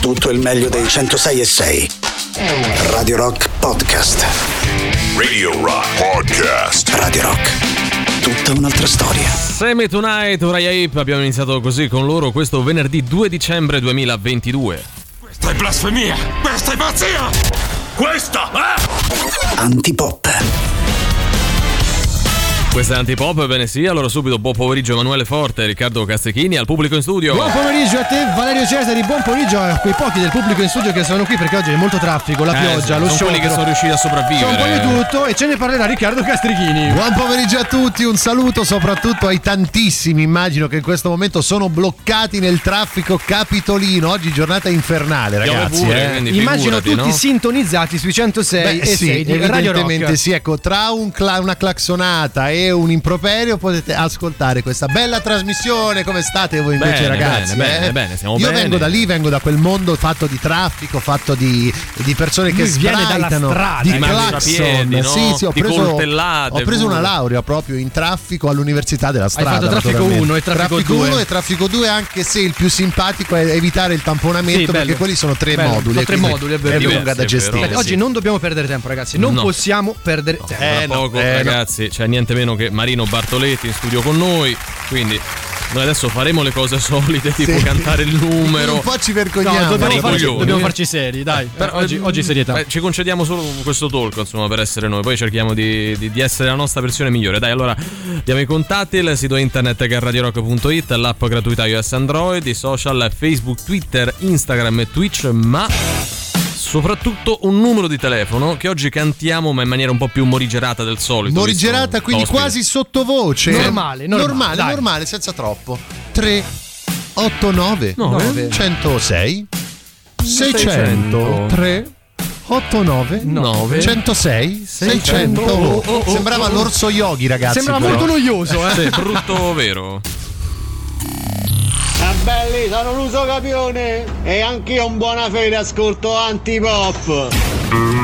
tutto il meglio dei 106 e 6. Radio Rock Podcast. Radio Rock Podcast. Radio Rock. Tutta un'altra storia. Semi Tonight, Uriah Heep, abbiamo iniziato così con loro questo venerdì 2 dicembre 2022. Questa è blasfemia! Questa è pazzia! Questa è... Antipop. Questa è Antipop, bene sì, allora subito buon pomeriggio Emanuele Forte, Riccardo Castrichini al pubblico in studio. Buon pomeriggio a te Valerio Cesari, buon pomeriggio a quei pochi del pubblico in studio che sono qui perché oggi è molto traffico, la Eh, pioggia, sì, lo sono sciopero. quelli che sono riusciti a sopravvivere. C'è un po' di tutto e ce ne parlerà Riccardo Castrichini. Buon pomeriggio a tutti, un saluto soprattutto ai tantissimi, immagino che in questo momento sono bloccati nel traffico capitolino. Oggi giornata infernale, ragazzi. pure, eh. Immagino figurati, tutti no? sintonizzati sui 106 Beh, e sì, 6 di Radio evidentemente Rock. sì, ecco, tra un cla- una claxonata e un improperio potete ascoltare questa bella trasmissione. Come state voi invece, Bene, ragazzi? bene, eh? bene, bene, stiamo Io bene. vengo da lì, vengo da quel mondo fatto di traffico, fatto di, di persone che Lui dalla sbraitano, strada, di di marciapiedi, no? Sì, sì, ho preso, ho preso una laurea proprio in traffico all'università della strada. fatto traffico naturalmente. uno e traffico due. 1 e traffico 2, anche se il più simpatico è evitare il tamponamento, Sì, bello. perché quelli sono tre Bello, moduli. sono tre moduli, è vero. È lunga da è gestire. Oggi non dobbiamo perdere tempo ragazzi, non No. possiamo perdere tempo. Eh, poco, eh, ragazzi, c'è niente meno che Marino Bartoletti in studio con noi. Quindi noi adesso faremo le cose solite, tipo Sì. cantare il numero. Un po' ci No, dobbiamo, farci, dobbiamo farci seri, dai. Però, oggi, eh, oggi serietà. eh, ci concediamo solo questo talk, insomma, per essere noi. Poi cerchiamo di, di- di essere la nostra versione migliore. Dai, allora diamo i contatti: il sito internet che è radiorock.it, l'app gratuita iOS Android, i social Facebook, Twitter, Instagram e Twitch, ma. Soprattutto un numero di telefono che oggi cantiamo ma in maniera un po' più morigerata del solito. Morigerata, quindi l'ospite. quasi sottovoce. Normale, normale, normale, normale, senza troppo. 3 8 9 Nove. 106 600. 600 3 8 9 Nove. 106 600 Oh, oh, oh, Sembrava oh. l'orso yogi, ragazzi. Sembrava però. molto noioso, eh. Sì, brutto vero. Ah belli, sono l'uso capione e anch'io un buona fede ascolto antipop.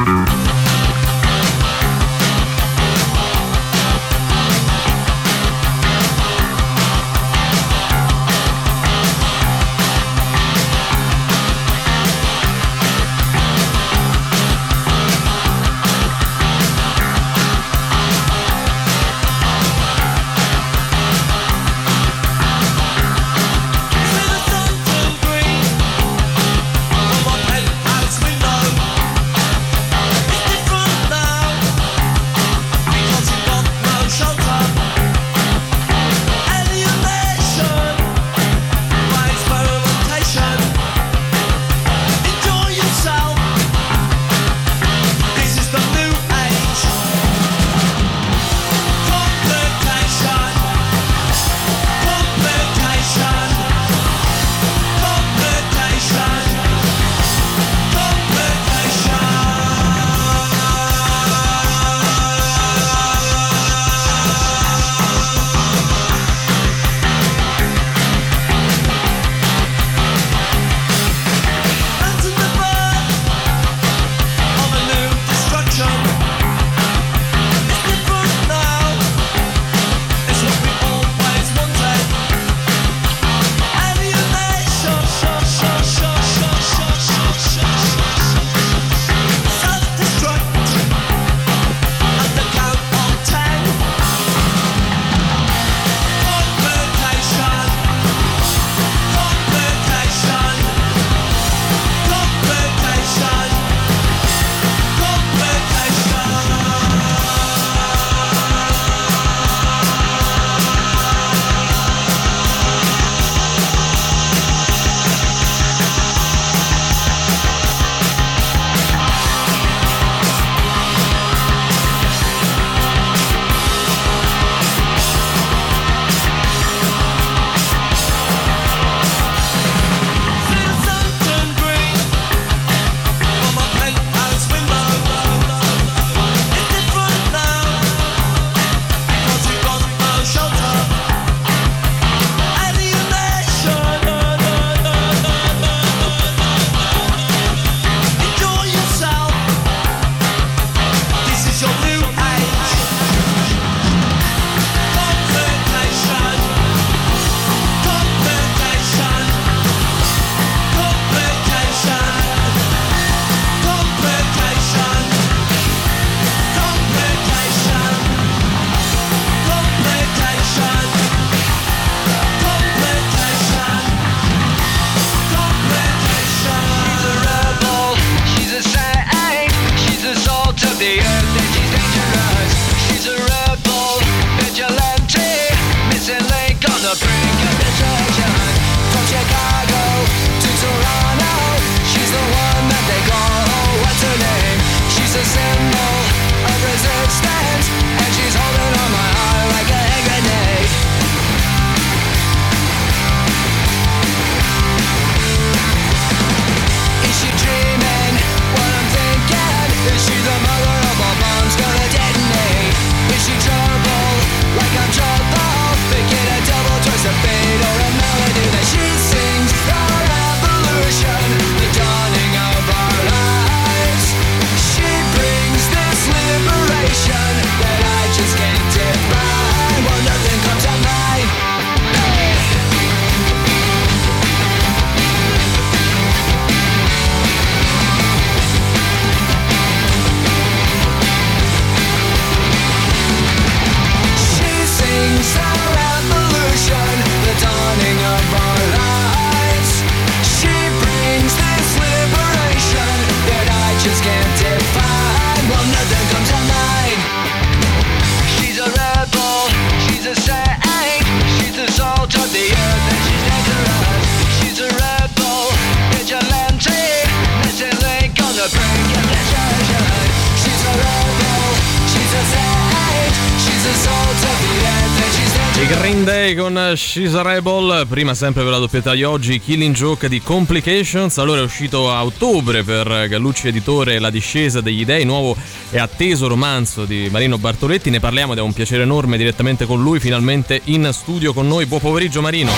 She's a Rebel, prima sempre per la doppietta di oggi, Killing Joke di Complications, allora è uscito a ottobre per Gallucci Editore La discesa degli dei, nuovo e atteso romanzo di Marino Bartoletti, ne parliamo ed è un piacere enorme direttamente con lui, finalmente in studio con noi, buon pomeriggio Marino.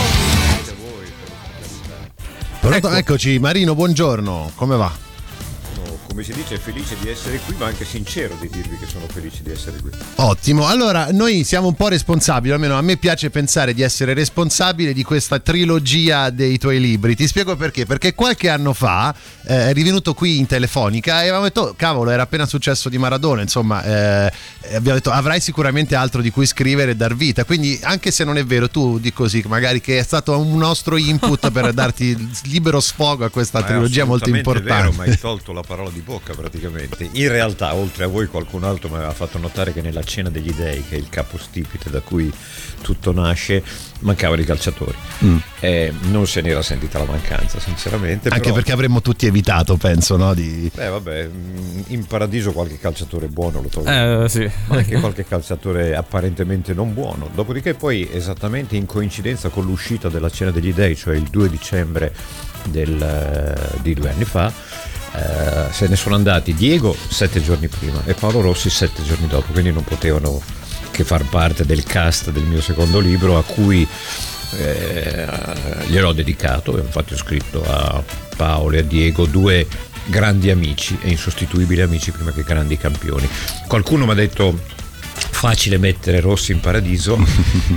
Pronto? Eccoci, Marino, buongiorno, come va? Come si dice, felice di essere qui, ma anche sincero di dirvi che sono felice di essere qui. Ottimo, allora noi siamo un po' responsabili, almeno a me piace pensare di essere responsabile di questa trilogia dei tuoi libri. Ti spiego perché, perché qualche anno fa eh, eri venuto qui in telefonica e avevamo detto, oh, cavolo, era appena successo di Maradona, insomma, eh, abbiamo detto avrai sicuramente altro di cui scrivere e dar vita, quindi anche se non è vero, tu di così, magari che è stato un nostro input per darti libero sfogo a questa ma trilogia molto importante. È vero, ma hai tolto la parola di bocca praticamente. In realtà, oltre a voi, qualcun altro mi aveva fatto notare che nella cena degli dei, che è il capostipite da cui tutto nasce, mancavano i calciatori. Mm. E non se n'era sentita la mancanza, sinceramente. Anche però... perché avremmo tutti evitato, penso, no? Di... Beh, vabbè, mm, in paradiso qualche calciatore buono lo trovo. Eh, sì. Ma anche qualche calciatore apparentemente non buono. Dopodiché, poi, esattamente in coincidenza con l'uscita della cena degli dei, cioè il 2 dicembre del, eh, di due anni fa, eh, se ne sono andati Diego sette giorni prima e Paolo Rossi sette giorni dopo, quindi non potevano che far parte del cast del mio secondo libro a cui eh, gliel'ho dedicato, infatti ho scritto a Paolo e a Diego due grandi amici e insostituibili amici prima che grandi campioni. Qualcuno mi ha detto facile mettere Rossi in paradiso,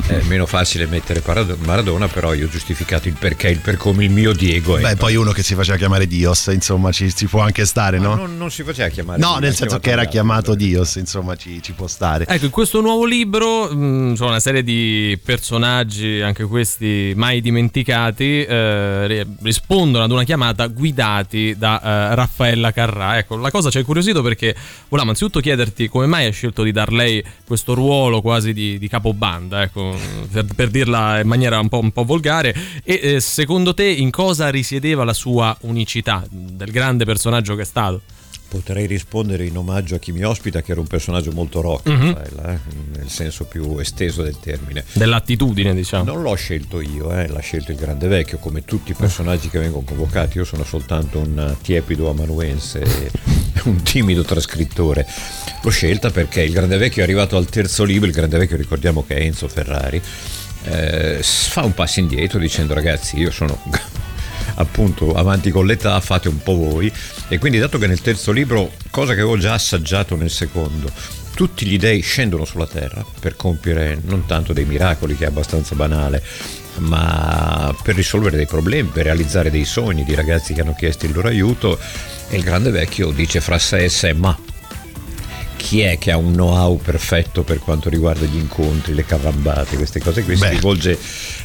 è meno facile mettere Maradona, però io ho giustificato il perché, il per come il mio Diego. Beh, poi uno che si faceva chiamare Dios, insomma, ci, ci può anche stare, no? Non, non, si faceva chiamare No, nel senso che era chiamato Dios, insomma, ci, ci, può stare. Ecco, in questo nuovo libro, mh, mm, una serie di personaggi, anche questi mai dimenticati, eh, rispondono ad una chiamata guidati da eh, Raffaella Carrà. Ecco, la cosa ci ha incuriosito perché volevamo anzitutto chiederti come mai hai scelto di dar lei questo ruolo quasi di, di capobanda, ecco, per, per, dirla in maniera un po', un po volgare. E eh, secondo te in cosa risiedeva la sua unicità del grande personaggio che è stato? Potrei rispondere in omaggio a chi mi ospita, che era un personaggio molto rock, mm-hmm. eh, nel senso più esteso del termine. Dell'attitudine, diciamo. Non l'ho scelto io, eh, l'ha scelto il Grande Vecchio, come tutti i personaggi che vengono convocati. Io sono soltanto un tiepido amanuense un timido trascrittore. L'ho scelta perché il Grande Vecchio è arrivato al terzo libro, il Grande Vecchio ricordiamo che è Enzo Ferrari, eh, fa un passo indietro dicendo ragazzi io sono appunto avanti con l'età, fate un po' voi. E quindi dato che nel terzo libro, cosa che avevo già assaggiato nel secondo, tutti gli dei scendono sulla terra per compiere non tanto dei miracoli, che è abbastanza banale, ma per risolvere dei problemi, per realizzare dei sogni di ragazzi che hanno chiesto il loro aiuto. E il grande vecchio dice fra sé e sé, ma chi è che ha un know-how perfetto per quanto riguarda gli incontri, le carambate, queste cose qui? Beh. Si rivolge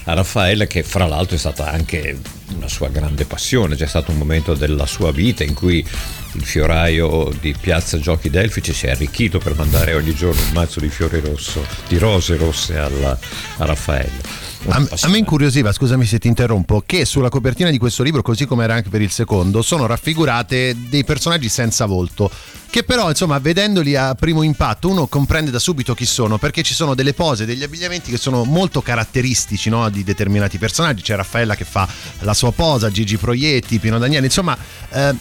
a Raffaele che fra l'altro è stata anche una sua grande passione, c'è stato un momento della sua vita in cui il fioraio di Piazza Giochi Delfici si è arricchito per mandare ogni giorno un mazzo di fiori rosso, di rose rosse alla, a Raffaele. A, a, me incuriosiva, scusami se ti interrompo, che sulla copertina di questo libro, così come era anche per il secondo, sono raffigurate dei personaggi senza volto. Che però, insomma, vedendoli a primo impatto, uno comprende da subito chi sono, perché ci sono delle pose, degli abbigliamenti che sono molto caratteristici no, di determinati personaggi. C'è Raffaella che fa la sua posa, Gigi Proietti, Pino Daniele, insomma. Eh,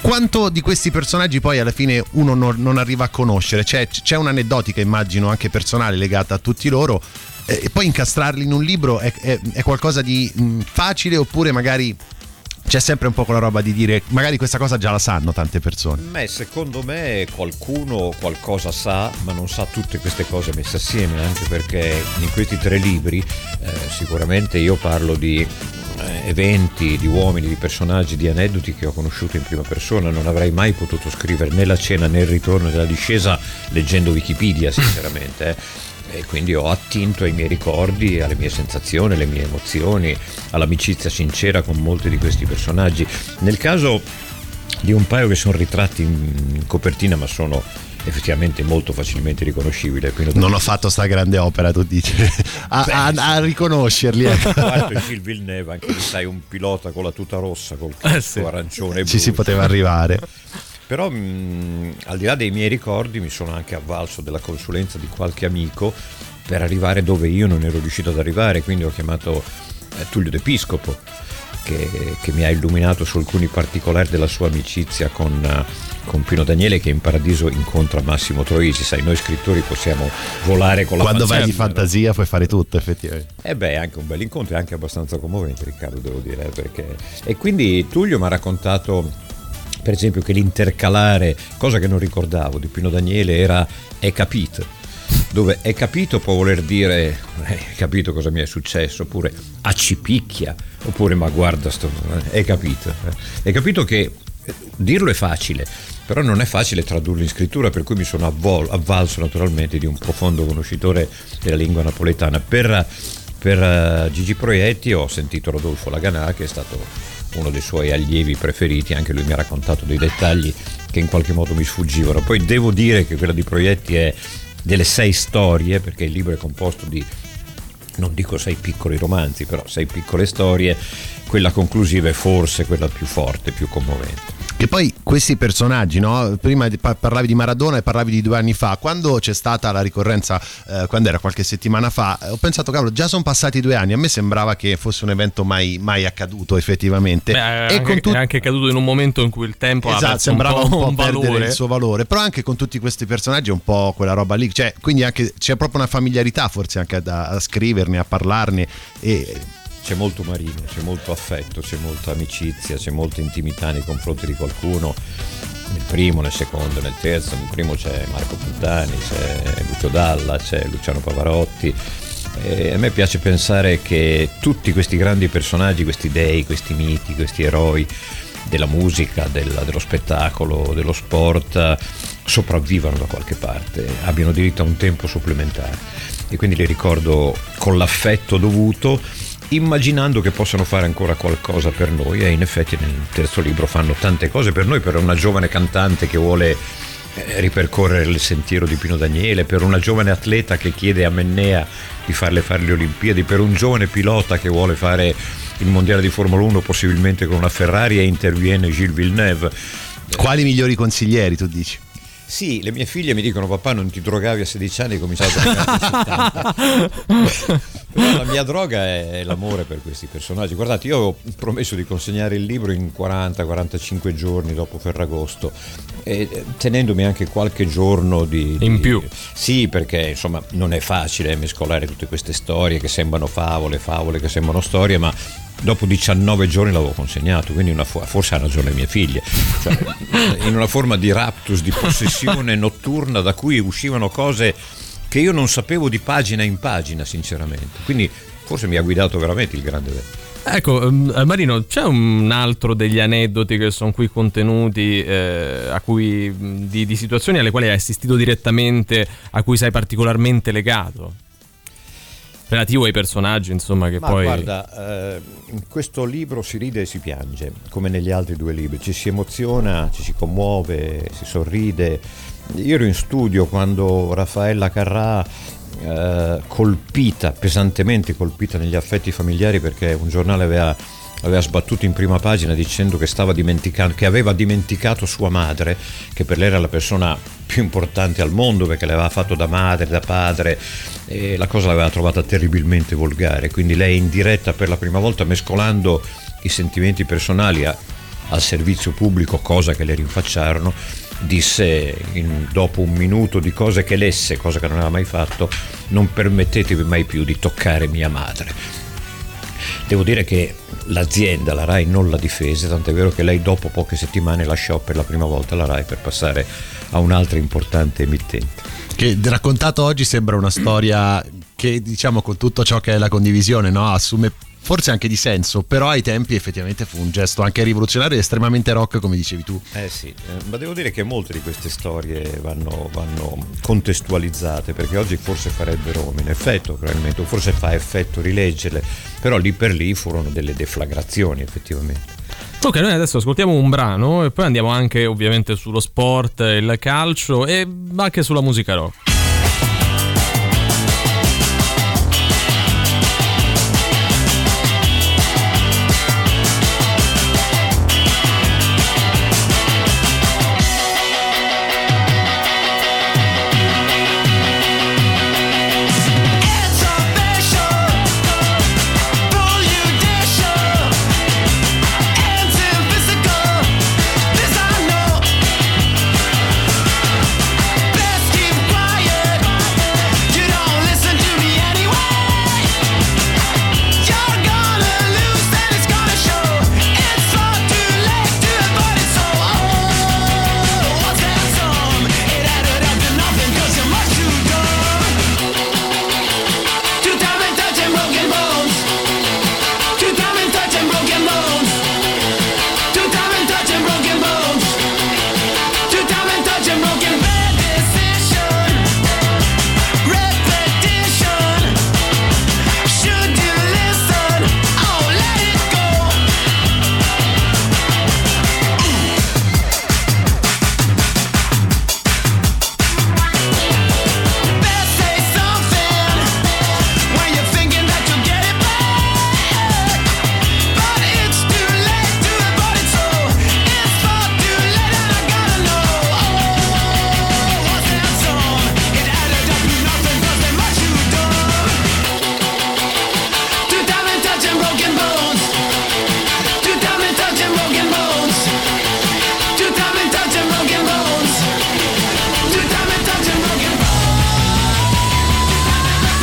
quanto di questi personaggi poi alla fine uno non, non arriva a conoscere? C'è, c'è un'aneddotica, immagino, anche personale legata a tutti loro e poi incastrarli in un libro è, è, è qualcosa di mm, facile oppure magari c'è sempre un po' quella roba di dire magari questa cosa già la sanno tante persone. Beh, secondo me qualcuno qualcosa sa, ma non sa tutte queste cose messe assieme, anche perché in questi tre libri eh, sicuramente io parlo di eh, eventi, di uomini, di personaggi, di aneddoti che ho conosciuto in prima persona. Non avrei mai potuto scrivere né la cena né il ritorno della discesa leggendo Wikipedia, sinceramente. Eh e quindi ho attinto ai miei ricordi, alle mie sensazioni, alle mie emozioni, all'amicizia sincera con molti di questi personaggi. Nel caso di un paio che sono ritratti in copertina ma sono effettivamente molto facilmente riconoscibili. Non ho fatto sta grande opera, tu dici, a, a, a riconoscerli. Ecco. Tra Gilles Villeneuve, anche lì sai un pilota con la tuta rossa, col casco eh sì. arancione e Ci si poteva arrivare. Però mh, al di là dei miei ricordi mi sono anche avvalso della consulenza di qualche amico per arrivare dove io non ero riuscito ad arrivare, quindi ho chiamato eh, Tullio D'Episcopo che, che, mi ha illuminato su alcuni particolari della sua amicizia con, eh, con, Pino Daniele che in paradiso incontra Massimo Troisi. Sai, noi scrittori possiamo volare con la Quando vai di fantasia puoi fare tutto, effettivamente. Eh beh, è anche un bel incontro, è anche abbastanza commovente, Riccardo, devo dire. Eh, perché... E quindi Tullio mi ha raccontato, per esempio, che l'intercalare, cosa che non ricordavo di Pino Daniele, era è capito dove è capito può voler dire hai capito cosa mi è successo oppure accipicchia oppure ma guarda sto è capito è capito che dirlo è facile però non è facile tradurlo in scrittura per cui mi sono avvol- avvalso naturalmente di un profondo conoscitore della lingua napoletana. Per, per uh, Gigi Proietti ho sentito Rodolfo Laganà che è stato uno dei suoi allievi preferiti, anche lui mi ha raccontato dei dettagli che in qualche modo mi sfuggivano. Poi devo dire che quella di Proietti è delle sei storie, perché il libro è composto di, non dico sei piccoli romanzi, però sei piccole storie, quella conclusiva è forse quella più forte, più commovente. Che poi questi personaggi, no? prima parlavi di Maradona e parlavi di due anni fa, quando c'è stata la ricorrenza, eh, quando era qualche settimana fa, ho pensato, cavolo, già sono passati due anni, a me sembrava che fosse un evento mai, mai accaduto effettivamente. Beh, è, anche, tut- è anche accaduto in un momento in cui il tempo esatto, sembrava un po', un perdere valore. il suo valore, però anche con tutti questi personaggi è un po' quella roba lì, cioè, quindi anche, c'è proprio una familiarità forse anche da, a scriverne, a parlarne e c'è molto marino, c'è molto affetto, c'è molta amicizia, c'è molta intimità nei confronti di qualcuno. Nel primo, nel secondo, nel terzo, nel primo c'è Marco Puttani, c'è Lucio Dalla, c'è Luciano Pavarotti. E a me piace pensare che tutti questi grandi personaggi, questi dei, questi miti, questi eroi della musica, della, dello spettacolo, dello sport, sopravvivano da qualche parte, abbiano diritto a un tempo supplementare. E quindi li ricordo con l'affetto dovuto immaginando che possano fare ancora qualcosa per noi e in effetti nel terzo libro fanno tante cose per noi, per una giovane cantante che vuole eh, ripercorrere il sentiero di Pino Daniele, per una giovane atleta che chiede a Mennea di farle fare le Olimpiadi, per un giovane pilota che vuole fare il mondiale di Formula 1 possibilmente con una Ferrari e interviene Gilles Villeneuve. Quali migliori consiglieri tu dici? Sì, le mie figlie mi dicono papà non ti drogavi a 16 anni e cominciavi a drogare a 70. Però la mia droga è l'amore per questi personaggi. Guardate, io ho promesso di consegnare il libro in 40-45 giorni dopo Ferragosto, eh, tenendomi anche qualche giorno di, in di, più. Sì, perché insomma non è facile mescolare tutte queste storie che sembrano favole, favole che sembrano storie, ma dopo 19 giorni l'avevo consegnato, quindi una, forse hanno ragione le mie figlie, cioè, in una forma di raptus, di possessione notturna da cui uscivano cose che io non sapevo di pagina in pagina, sinceramente. Quindi forse mi ha guidato veramente il grande vecchio. Ecco, ehm, Marino, c'è un altro degli aneddoti che sono qui contenuti, eh, cui, di, di situazioni alle quali hai assistito direttamente, a cui sei particolarmente legato? Relativo ai personaggi, insomma, che Ma poi... Guarda, eh, in questo libro si ride e si piange, come negli altri due libri, ci si emoziona, ci si commuove, si sorride. Io ero in studio quando Raffaella Carrà, eh, colpita, pesantemente colpita negli affetti familiari perché un giornale aveva aveva sbattuto in prima pagina dicendo che, che, aveva dimenticato sua madre, che per lei era la persona più importante al mondo perché l'aveva fatto da madre, da padre e la cosa l'aveva trovata terribilmente volgare. Quindi lei in diretta per la prima volta mescolando i sentimenti personali a, al servizio pubblico, cosa che le rinfacciarono, disse in, dopo un minuto di cose che lesse, cosa che non aveva mai fatto, non permettetevi mai più di toccare mia madre. Devo dire che l'azienda, la RAI, non la difese, tant'è vero che lei dopo poche settimane lasciò per la prima volta la RAI per passare a un'altra importante emittente. Che raccontato oggi sembra una storia che diciamo con tutto ciò che è la condivisione no? assume forse anche di senso, però ai tempi effettivamente fu un gesto anche rivoluzionario e estremamente rock, come dicevi tu. Eh sì, eh, ma devo dire che molte di queste storie vanno, vanno contestualizzate, perché oggi forse farebbero meno effetto, probabilmente, o forse fa effetto rileggerle, però lì per lì furono delle deflagrazioni effettivamente. Ok, noi adesso ascoltiamo un brano e poi andiamo anche ovviamente sullo sport, il calcio e anche sulla musica rock.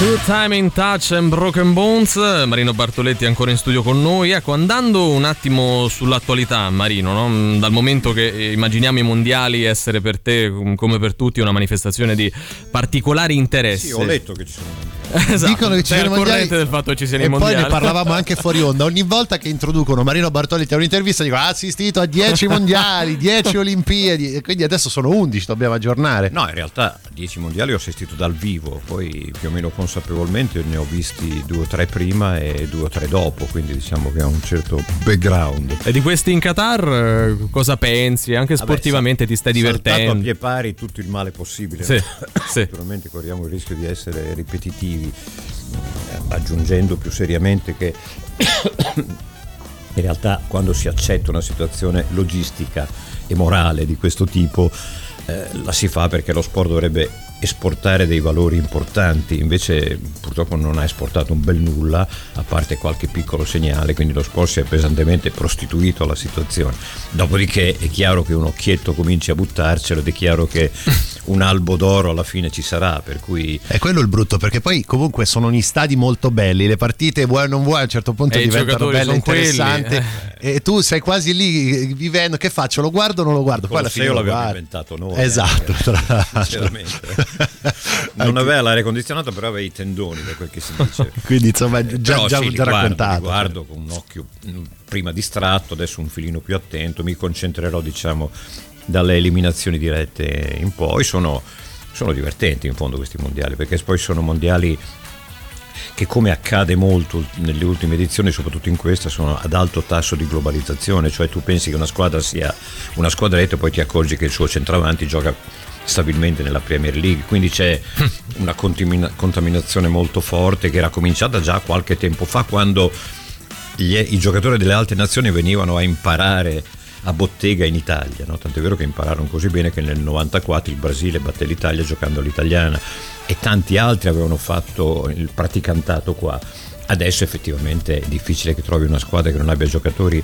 Two Time in Touch and Broken Bones, Marino Bartoletti ancora in studio con noi. Ecco, andando un attimo sull'attualità, Marino, no? dal momento che immaginiamo i mondiali essere per te, come per tutti, una manifestazione di particolare interesse. Sì, ho letto che ci sono. Esatto, Dicono che ci sei siano al i mondiali corrente del fatto che ci siano e i mondiali. poi ne parlavamo anche fuori onda. Ogni volta che introducono Marino Bartoletti a un'intervista dicono ha assistito a 10 mondiali, 10 Olimpiadi e quindi adesso sono 11, dobbiamo aggiornare. No, in realtà a 10 mondiali ho assistito dal vivo, poi più o meno consapevolmente ne ho visti due o tre prima e due o tre dopo, quindi diciamo che ho un certo background. E di questi in Qatar eh, cosa pensi? Anche Vabbè, sportivamente ti stai Saltato a divertendo? pie pari tutto il male possibile. Sì, sì. Naturalmente corriamo il rischio di essere ripetitivi, eh, aggiungendo più seriamente che in realtà quando si accetta una situazione logistica e morale di questo tipo eh, la si fa perché lo sport dovrebbe esportare dei valori importanti, invece purtroppo non ha esportato un bel nulla, a parte qualche piccolo segnale, quindi lo sport si è pesantemente prostituito alla situazione. Dopodiché è chiaro che un occhietto cominci a buttarcelo ed è chiaro che un albo d'oro alla fine ci sarà, per cui È quello il brutto, perché poi comunque sono gli stadi molto belli, le partite vuoi o non vuoi a un certo punto E i diventano belle e son quelli, interessanti e tu sei quasi lì eh, vivendo, che faccio? Lo guardo o non lo guardo? Poi alla fine Colosseo lo l'abbiamo guardi. inventato noi. Esatto, eh, tra l'altro. sinceramente. Non aveva l'aria condizionata, però aveva i tendoni, per quel che si dice. Quindi insomma già, Però già, sì, già guardo, raccontato. guardo con un occhio mm, prima distratto, adesso un filino più attento, mi concentrerò diciamo dalle eliminazioni dirette in poi, sono, sono divertenti in fondo questi mondiali, perché poi sono mondiali che come accade molto nelle ultime edizioni, soprattutto in questa, sono ad alto tasso di globalizzazione, cioè tu pensi che una squadra sia una squadretta e poi ti accorgi che il suo centravanti gioca stabilmente nella Premier League, quindi c'è una contamina- contaminazione molto forte che era cominciata già qualche tempo fa quando gli- i giocatori delle altre nazioni venivano a imparare a bottega in Italia, no? tant'è vero che impararono così bene che nel 94 il Brasile batté l'Italia giocando all'italiana e tanti altri avevano fatto il praticantato qua. Adesso effettivamente è difficile che trovi una squadra che non abbia giocatori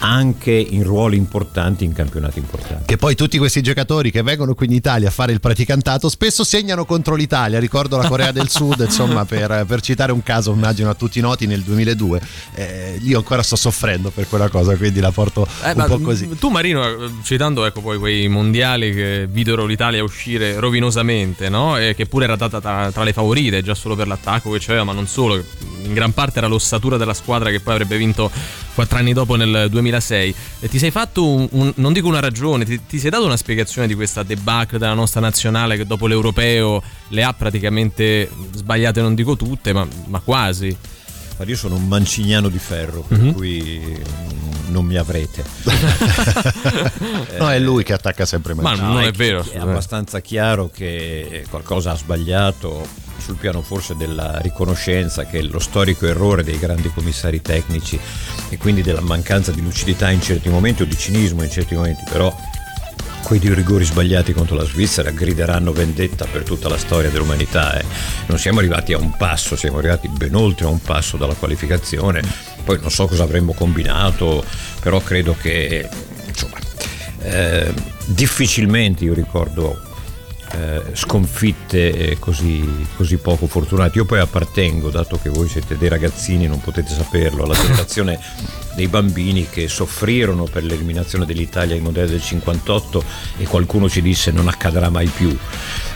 anche in ruoli importanti in campionati importanti. Che poi tutti questi giocatori che vengono qui in Italia a fare il praticantato spesso segnano contro l'Italia. Ricordo la Corea del Sud, insomma, per, per citare un caso, immagino a tutti noti nel 2002. Eh, io ancora sto soffrendo per quella cosa, quindi la porto Eh, un ma po' così. Tu Marino, eh, citando ecco poi quei mondiali che videro l'Italia uscire rovinosamente, no? E che pure era data tra, tra le favorite, già solo per l'attacco che c'aveva, ma non solo, in gran parte era l'ossatura della squadra che poi avrebbe vinto quattro anni dopo nel 2006. E ti sei fatto, un, un- non dico una ragione, ti, ti sei dato una spiegazione di questa debacle della nostra nazionale che dopo l'europeo le ha praticamente sbagliate, non dico tutte, ma, ma quasi. Ma io sono un mancignano di ferro, per Mhm. cui non mi avrete. No, è lui che attacca sempre Ma Mancini. non è chi- vero. È abbastanza chiaro che qualcosa ha sbagliato sul piano forse della riconoscenza che lo storico errore dei grandi commissari tecnici e quindi della mancanza di lucidità in certi momenti o di cinismo in certi momenti, però quei due rigori sbagliati contro la Svizzera grideranno vendetta per tutta la storia dell'umanità. eh. Non siamo arrivati a un passo, siamo arrivati ben oltre a un passo dalla qualificazione. Poi non so cosa avremmo combinato, però credo che insomma, eh, difficilmente io ricordo eh, sconfitte eh, così, così poco fortunate. Io poi appartengo, dato che voi siete dei ragazzini, non potete saperlo, alla generazione dei bambini che soffrirono per l'eliminazione dell'Italia ai mondiali del 58 e qualcuno ci disse non accadrà mai più.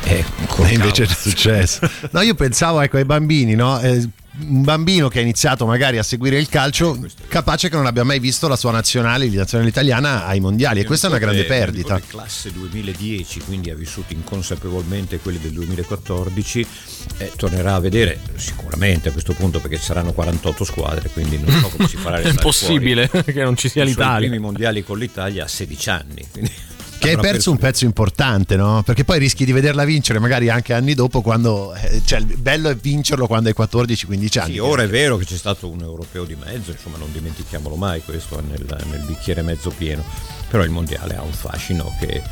Eh, E invece è successo. No, io pensavo ecco ai bambini, no? Eh, un bambino che ha iniziato magari a seguire il calcio, capace che non abbia mai visto la sua nazionale, la nazionale italiana ai mondiali, e questa è una grande perdita. classe 2010, quindi ha vissuto inconsapevolmente quelli del 2014, eh, tornerà a vedere sicuramente a questo punto perché ci saranno 48 squadre, quindi non so come si farà a È impossibile che non ci sia fuori. I l'Italia. primi mondiali con l'Italia a 16 anni. quindi Che hai perso un pezzo importante, no? Perché poi rischi di vederla vincere magari anche anni dopo, quando. eh, cioè, il bello è vincerlo quando hai 14-15 anni. Sì, ora è vero che c'è stato un europeo di mezzo, insomma non dimentichiamolo mai, questo è nel, nel bicchiere mezzo pieno, però il mondiale ha un fascino che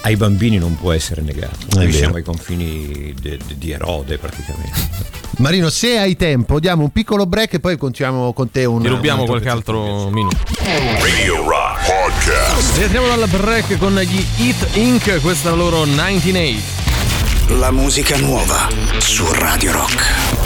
ai bambini non può essere negato. Noi siamo ai confini de- de- di Erode praticamente. Marino, se hai tempo, diamo un piccolo break e poi continuiamo con te un Ti rubiamo un qualche altro minuto. Radio Rock Podcast. Rientriamo dal break con gli Hit Inc. Questa è la loro 98. La musica nuova su Radio Rock.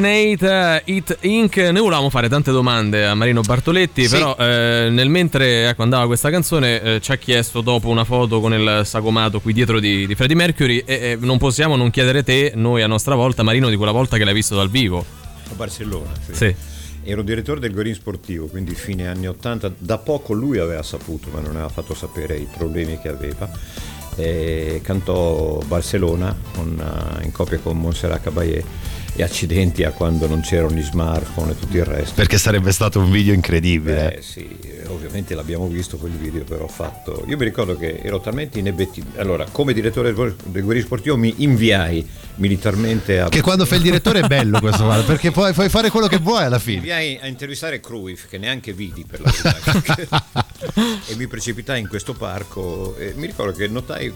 98 eh, Hit Inc. Noi volevamo fare tante domande a Marino Bartoletti, Sì. però eh, nel mentre ecco, andava questa canzone eh, ci ha chiesto dopo una foto con il sagomato qui dietro di, di Freddie Mercury e, e non possiamo non chiedere te, noi a nostra volta, Marino, di quella volta che l'hai visto dal vivo. A Barcellona, sì. Sì. Ero direttore del Gorin Sportivo, quindi fine anni 80. Da poco lui aveva saputo, ma non aveva fatto sapere i problemi che aveva. E cantò Barcellona con, eh, in coppia con Montserrat Caballé e accidenti a quando non c'erano gli smartphone e tutto il resto. Perché sarebbe stato un video incredibile. Eh sì, ovviamente l'abbiamo visto quel video, però fatto. Io mi ricordo che ero talmente inebetito. Allora, come direttore del Guerriero Sportivo mi inviai militarmente a. Che quando fai il direttore è bello questo, guarda, perché poi puoi fare quello che vuoi alla Mi fine. inviai a intervistare Cruyff, che neanche vidi per la verità. e mi precipitai in questo parco e mi ricordo che notai,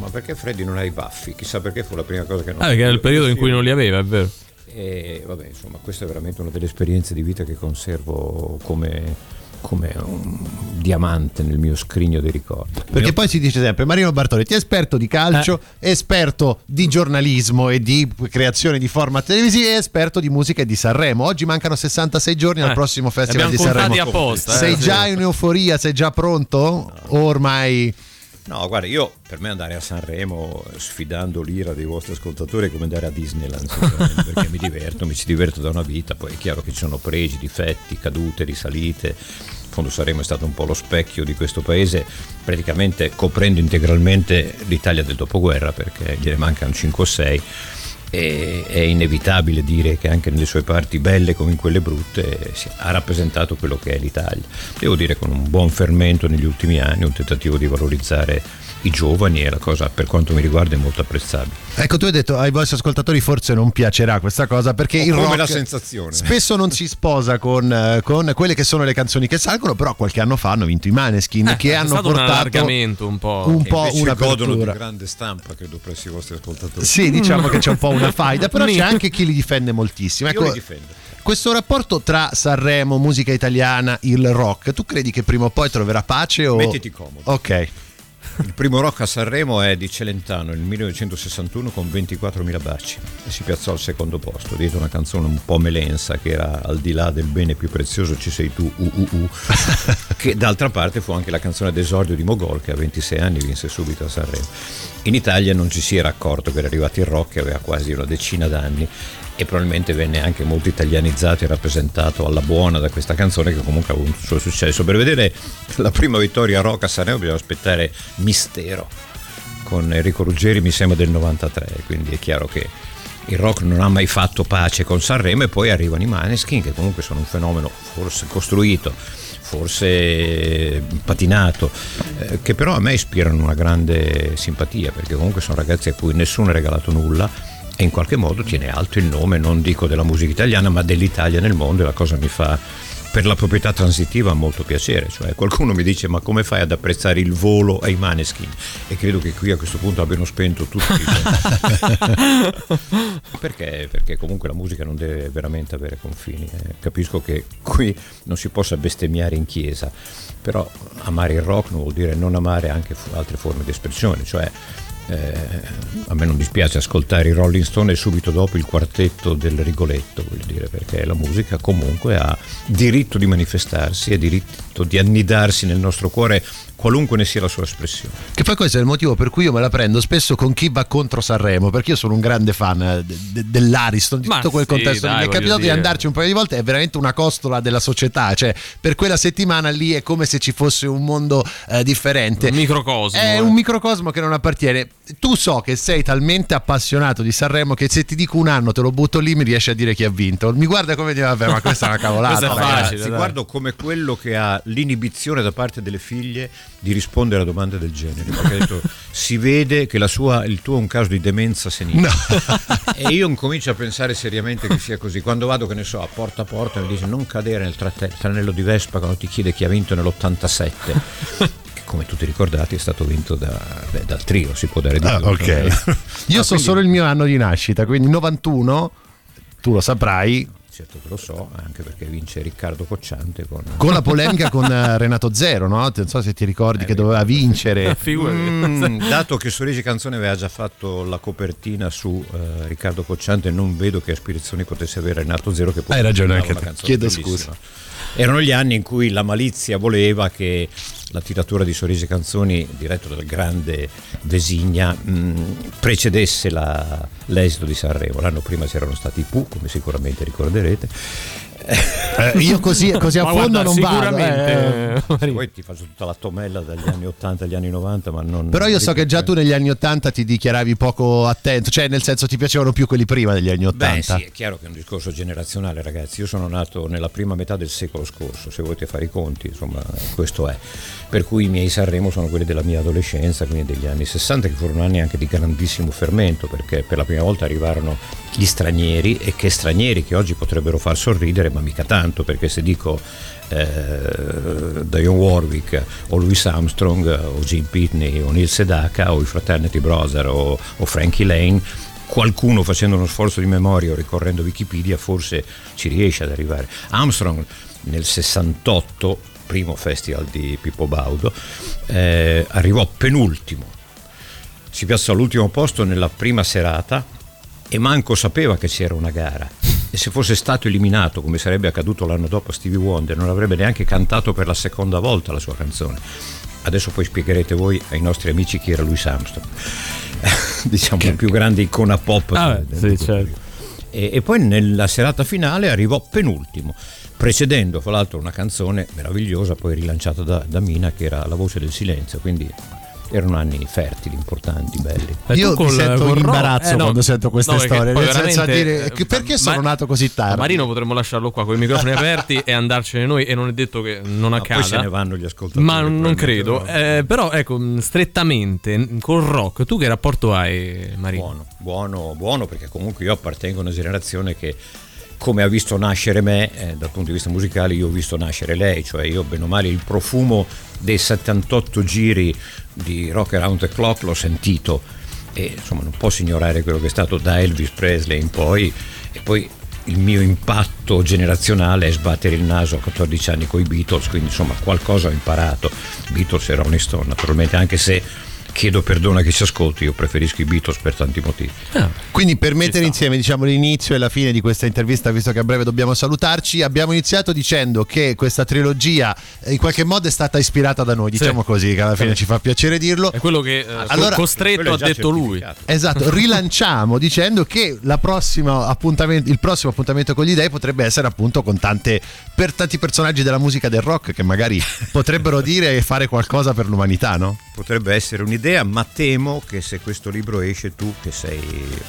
ma perché Freddy non ha i baffi? Chissà perché fu la prima cosa che notai. Ah, perché era il periodo in cui non li aveva, è vero. E vabbè, insomma, questa è veramente una delle esperienze di vita che conservo come come un diamante nel mio scrigno dei ricordi. Perché poi si dice sempre Marino Bartoletti, esperto di calcio, esperto di giornalismo e di creazione di format televisivi e esperto di musica e di Sanremo. Oggi mancano 66 giorni al Eh, prossimo Festival li di abbiamo Sanremo. apposta, eh, sei sì. già in euforia? Sei già pronto? O ormai No, guarda, io per me andare a Sanremo sfidando l'ira dei vostri ascoltatori è come andare a Disneyland, perché mi diverto, mi ci diverto da una vita, poi è chiaro che ci sono pregi, difetti, cadute, risalite. In fondo Sanremo è stato un po' lo specchio di questo paese, praticamente coprendo integralmente l'Italia del dopoguerra, perché gliene mancano 5 o 6 e è inevitabile dire che anche nelle sue parti belle come in quelle brutte ha rappresentato quello che è l'Italia. Devo dire con un buon fermento negli ultimi anni, un tentativo di valorizzare i giovani è la cosa per quanto mi riguarda è molto apprezzabile. Ecco, tu hai detto ai vostri ascoltatori forse non piacerà questa cosa perché il come rock la sensazione. spesso non si sposa con, eh, con quelle che sono le canzoni che salgono, però qualche anno fa hanno vinto i Maneskin Eh, che hanno un portato allargamento un po'. un po' una godono di grande stampa, credo, presso i vostri ascoltatori. Sì, diciamo che c'è un po' una faida, però c'è anche chi li difende moltissimo. Io Ecco, li difendo. questo rapporto tra Sanremo, musica italiana, il rock, tu credi che prima o poi troverà pace o Mettiti comodo. Ok. Il primo rock a Sanremo è di Celentano nel 1961 con 24.000 baci. E si piazzò al secondo posto dietro una canzone un po' melensa che era Al di là del bene più prezioso ci sei tu, uh, uh, uh, che d'altra parte fu anche la canzone d'esordio di Mogol che a 26 anni vinse subito a Sanremo. In Italia non ci si era accorto che era arrivato il rock che aveva quasi una decina d'anni e probabilmente venne anche molto italianizzato e rappresentato alla buona da questa canzone che comunque ha avuto il suo successo. Per vedere la prima vittoria rock a Sanremo bisogna aspettare Mistero con Enrico Ruggeri mi sembra del 93, quindi è chiaro che il rock non ha mai fatto pace con Sanremo e poi arrivano i Maneskin che comunque sono un fenomeno forse costruito, forse patinato, eh, che però a me ispirano una grande simpatia perché comunque sono ragazzi a cui nessuno ha regalato nulla e in qualche modo tiene alto il nome, non dico della musica italiana, ma dell'Italia nel mondo e la cosa mi fa per la proprietà transitiva molto piacere, cioè qualcuno mi dice ma come fai ad apprezzare il volo ai Maneskin? E credo che qui a questo punto abbiano spento tutti. perché? Perché comunque la musica non deve veramente avere confini. eh. Capisco che qui non si possa bestemmiare in chiesa, però amare il rock non vuol dire non amare anche altre forme di espressione, cioè eh, a me non dispiace ascoltare i Rolling Stone e subito dopo il quartetto del Rigoletto, voglio dire, perché la musica comunque ha diritto di manifestarsi e diritto di annidarsi nel nostro cuore qualunque ne sia la sua espressione. Che poi questo è il motivo per cui io me la prendo spesso con chi va contro Sanremo, perché io sono un grande fan de- de- dell'Ariston, di Ma tutto quel sì, contesto. lì. dai, Mi è capitato di dire. andarci un paio di volte, è veramente una costola della società, cioè per quella settimana lì è come se ci fosse un mondo eh, differente. Un microcosmo, È eh. un microcosmo che non appartiene. Tu so che sei talmente appassionato di Sanremo che se ti dico un anno te lo butto lì mi riesci a dire chi ha vinto. Mi guarda come dire, vabbè, ma questa è una cavolata. Questa è ragazzi." facile. Guardo come quello che ha l'inibizione da parte delle figlie di rispondere a domande del genere. Perché ha detto, si vede che la sua, il tuo è un caso di demenza senile. E io incomincio a pensare seriamente che sia così. Quando vado, che ne so, a porta a porta mi dice non cadere nel tranello di Vespa quando ti chiede chi ha vinto nell'87. Che come tutti ricordati è stato vinto da- beh, dal trio, si può dare di Ah, più. ok. Io Ah, so quindi- solo il mio anno di nascita, quindi 91, tu lo saprai, Certo che lo so, anche perché vince Riccardo Cocciante con... con la polemica con eh, Renato Zero, no? Non so se ti ricordi che doveva vincere. Mm, dato che Sorrisi Canzone aveva già fatto la copertina su eh, Riccardo Cocciante, non vedo che aspirazioni potesse avere Renato Zero che poi Hai ragione anche te. Chiedo bellissima. Erano gli anni in cui la malizia voleva che la tiratura di Sorrisi Canzoni, diretto dal grande Designa, mh, precedesse la- l'esito di Sanremo. L'anno prima c'erano stati i Pooh, come sicuramente ricorderete. Eh, io così, così a Ma fondo guarda, non vado. eh. sicuramente. Poi ti faccio tutta la tomella dagli anni 80 agli anni 90, ma non... Però io so che già tu negli anni 80 ti dichiaravi poco attento, cioè nel senso ti piacevano più quelli prima degli anni 80. Beh sì, è chiaro che è un discorso generazionale ragazzi, io sono nato nella prima metà del secolo scorso, se volete fare i conti, insomma questo è. Per cui i miei Sanremo sono quelli della mia adolescenza, quindi degli anni 60, che furono anni anche di grandissimo fermento, perché per la prima volta arrivarono gli stranieri e che stranieri che oggi potrebbero far sorridere, ma mica tanto, perché se dico eh, Dionne Warwick o Louis Armstrong o Jim Pitney o Neil Sedaka o i Fraternity Brothers o, o Frankie Lane qualcuno facendo uno sforzo di memoria o ricorrendo Wikipedia forse ci riesce ad arrivare. Armstrong nel 68, primo festival di Pippo Baudo, eh, arrivò penultimo, si piazzò all'ultimo posto nella prima serata e manco sapeva che c'era una gara. E se fosse stato eliminato, come sarebbe accaduto l'anno dopo a Stevie Wonder, non avrebbe neanche cantato per la seconda volta la sua canzone. Adesso poi spiegherete voi ai nostri amici chi era Louis Armstrong. diciamo la più grande icona pop. Ah, sì, certo. E, e poi nella serata finale arrivò penultimo, precedendo fra l'altro una canzone meravigliosa, poi rilanciata da, da Mina, che era La voce del silenzio, quindi erano anni fertili, importanti, belli. Eh, Io tu mi col- sento rock- imbarazzo eh, no, quando sento queste no, perché storie, poi nel senso a veramente, dire eh, perché sono Ma- nato così tardi. Marino potremmo lasciarlo qua con i microfoni aperti e andarcene noi e non è detto che non Ma accada. poi se ne vanno gli ascoltatori. Ma non credo. Eh, però ecco, mh, strettamente col rock, tu che rapporto hai, Marino? Buono, buono, buono, perché comunque io appartengo a una generazione che come ha visto nascere me, eh, dal punto di vista musicale, io ho visto nascere lei, cioè io bene o male il profumo dei 78 giri di Rock Around the Clock l'ho sentito e insomma non posso ignorare quello che è stato da Elvis Presley in poi e poi il mio impatto generazionale è sbattere il naso a 14 anni con i Beatles, quindi insomma qualcosa ho imparato. Beatles e Rolling Stone, naturalmente, anche se chiedo perdono a chi ci ascolti, io preferisco i Beatles per tanti motivi. Quindi per mettere insieme diciamo, l'inizio e la fine di questa intervista, visto che a breve dobbiamo salutarci, abbiamo iniziato dicendo che questa trilogia eh, in qualche modo è stata ispirata da noi, diciamo così, che alla fine ci fa piacere dirlo. È quello che eh, Allora- costretto ha detto lui. Esatto, rilanciamo dicendo che la prossima appuntamento, il prossimo appuntamento con gli dei potrebbe essere appunto con tante, per tanti personaggi della musica del rock che magari potrebbero dire e fare qualcosa per l'umanità, no? Potrebbe essere un'idea, ma temo che se questo libro esce tu, che sei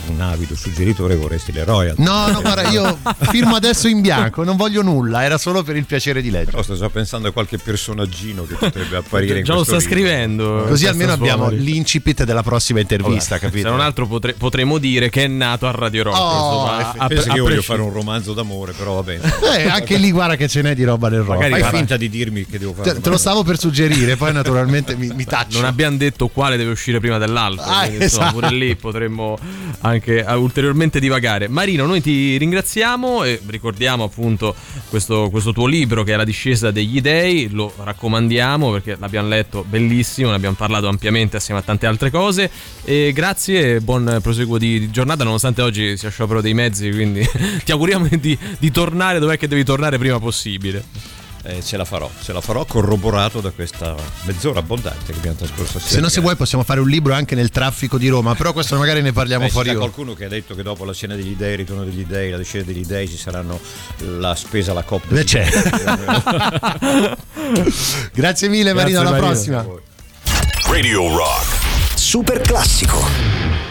un avido suggeritore, vorresti le royalty. No, no, guarda, io firmo adesso in bianco, non voglio nulla, era solo per il piacere di leggere. Però sto già pensando a qualche personaggino che potrebbe apparire in Già lo questo sta libro. scrivendo. Così almeno abbiamo l'incipit della prossima intervista, Se capito? non altro potre- potremmo dire che è nato a Radio Rock. Oh, insomma, a- Penso a che io voglio fare un romanzo d'amore, però va bene. Eh, anche lì guarda che ce n'è di roba nel rock. Magari Fai guarda- finta di dirmi che devo fare. Te, te lo stavo per suggerire, poi naturalmente mi, mi taccio. Non abbiamo detto quale deve uscire prima dell'altro. Ah, quindi, insomma, esatto. pure lì potremmo anche eh, ulteriormente divagare. Marino, noi ti ringraziamo e ricordiamo appunto questo, questo tuo libro che è La discesa degli dei. Lo raccomandiamo perché l'abbiamo letto bellissimo, ne abbiamo parlato ampiamente assieme a tante altre cose. E grazie e buon proseguo di, di giornata, nonostante oggi sia sciopero dei mezzi. Quindi ti auguriamo di, di tornare dov'è che devi tornare prima possibile. Eh, ce la farò, ce la farò corroborato da questa mezz'ora abbondante che abbiamo trascorso assieme. Se no, se vuoi, possiamo fare un libro anche nel traffico di Roma, però questo magari ne parliamo Eh, ci fuori ora. qualcuno che ha detto che dopo la cena degli dei, il ritorno degli dei, la discesa degli dei ci saranno la spesa alla coppa. Beh, c'è. Grazie mille, Marino. Alla Marino. prossima. Radio Rock. Super classico.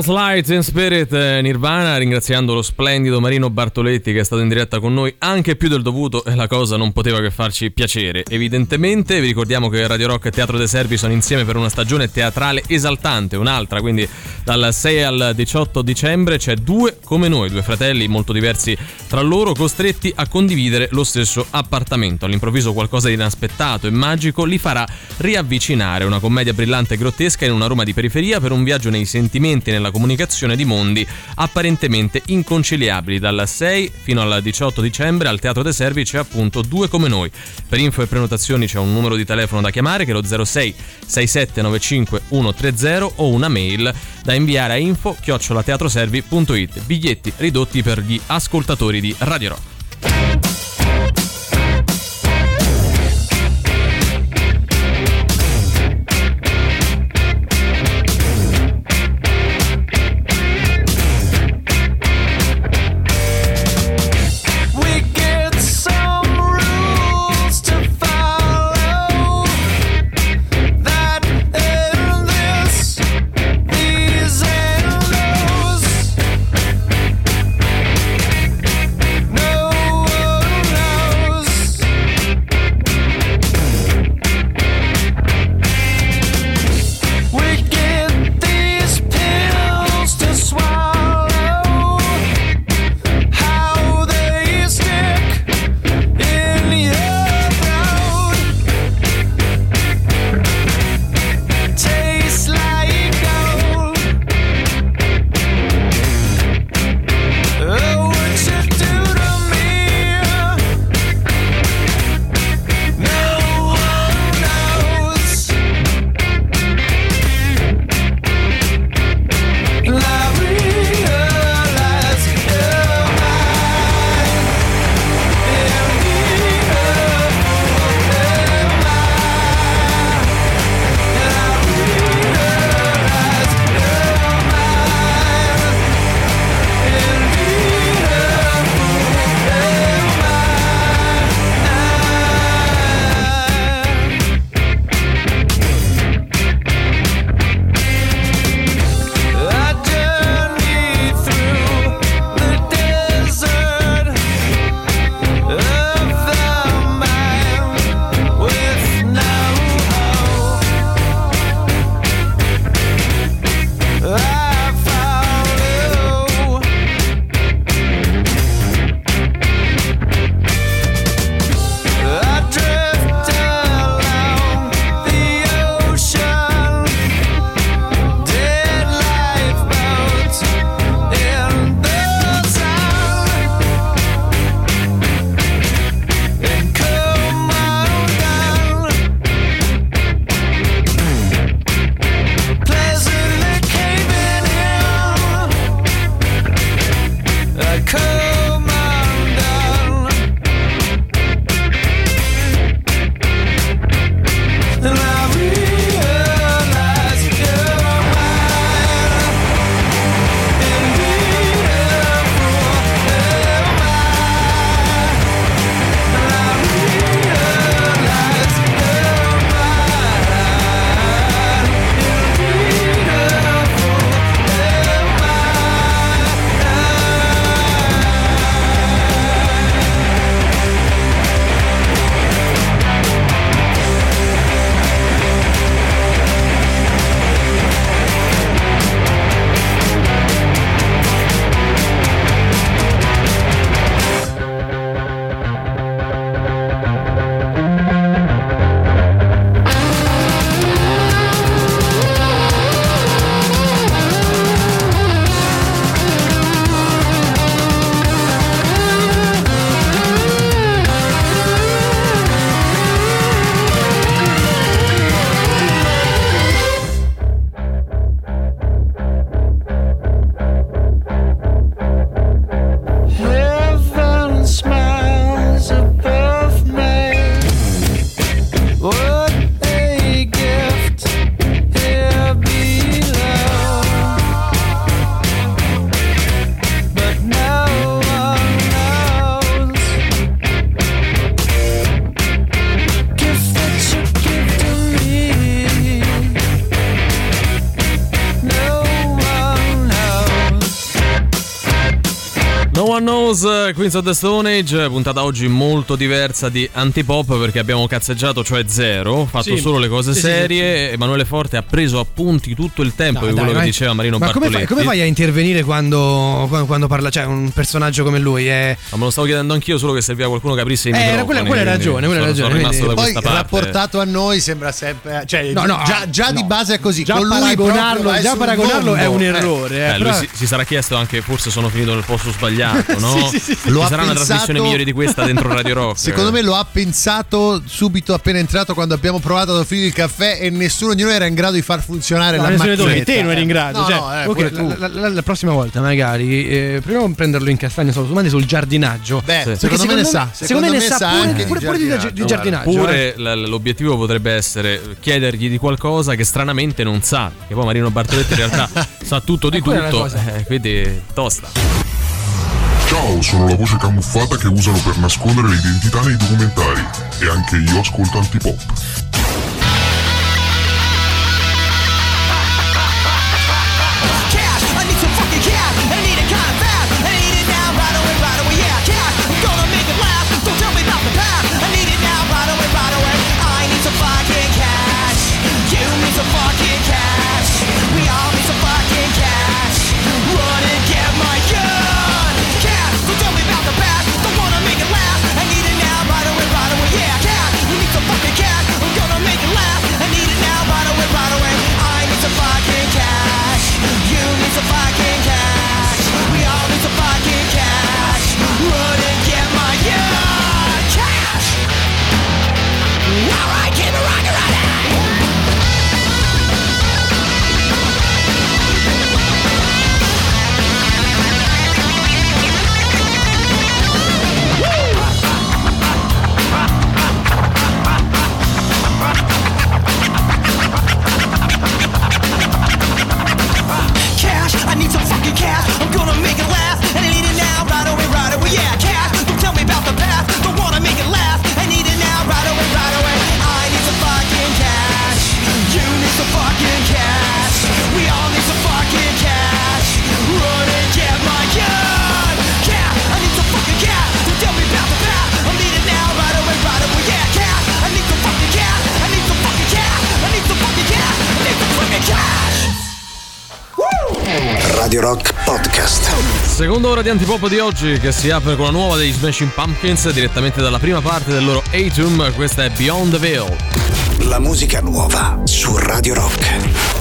Smells Lights in Spirit eh, Nirvana, ringraziando lo splendido Marino Bartoletti che è stato in diretta con noi anche più del dovuto e la cosa non poteva che farci piacere. Evidentemente vi ricordiamo che Radio Rock e Teatro dei Servi sono insieme per una stagione teatrale esaltante, un'altra, quindi dal 6 al 18 dicembre c'è due come noi, due fratelli molto diversi tra loro, costretti a condividere lo stesso appartamento. All'improvviso qualcosa di inaspettato e magico li farà riavvicinare, una commedia brillante e grottesca in una Roma di periferia per un viaggio nei sentimenti e nella comunicazione di mondi apparentemente inconciliabili. Dal 6 fino al 18 dicembre al Teatro dei Servi c'è appunto due come noi. Per info e prenotazioni c'è un numero di telefono da chiamare che è lo 06 6795 130 o una mail da inviare a info chiocciolateatroservi.it. Biglietti ridotti per gli ascoltatori di Radio Rock. One knows, Queens of the Stone Age, puntata oggi molto diversa di antipop perché abbiamo cazzeggiato, cioè zero, fatto Sì. solo le cose Sì, sì, serie. Emanuele Forte ha preso appunti tutto il tempo Dai, di dai, quello che diceva Marino ma come Bartoletti. fai, come fai a intervenire quando, quando, quando parla? Cioè, un personaggio come lui è. Ma me lo stavo chiedendo anch'io, solo che serviva qualcuno che aprisse i Eh, era microfoni. quella- quella è ragione, quella è sono- sono ragione, rimasto da Poi rapportato a noi sembra sempre. Cioè, No, no, già, già di no. base è così. Già con lui paragonarlo, già paragonarlo è un errore. eh, Eh, lui si, si sarà chiesto anche forse sono finito nel posto sbagliato, no? Sì, sì, sì, sì. Lo Ci ha sarà una pensato- trasmissione migliore di questa dentro Radio Rock. Secondo me lo ha pensato subito appena entrato quando abbiamo provato ad offrire il caffè e nessuno di noi era in grado di far funzionare No, la macchinetta. te non eri in grado. No, cioè, no, eh, ok, pure tu. la, la- la- la prossima volta, magari, eh, proviamo a prenderlo in castagna solo domande sul giardinaggio. Beh, Perché secondo me ne sa. Secondo, me ne sa pure, anche pure- pure di, giardinaggio, di giardinaggio. Oppure eh. l'obiettivo potrebbe essere chiedergli di qualcosa che stranamente non sa. Che poi Marino Bartoletti in realtà sa tutto di Eh, tutto. eh, quindi tosta. Ciao, sono la voce camuffata che usano per nascondere l'identità nei documentari. E anche io ascolto antipop. Rock Podcast. Seconda ora di antipop di oggi che si apre con la nuova dei Smashing Pumpkins direttamente dalla prima parte del loro Atum. Questa è Beyond the Veil. La musica nuova su Radio Rock.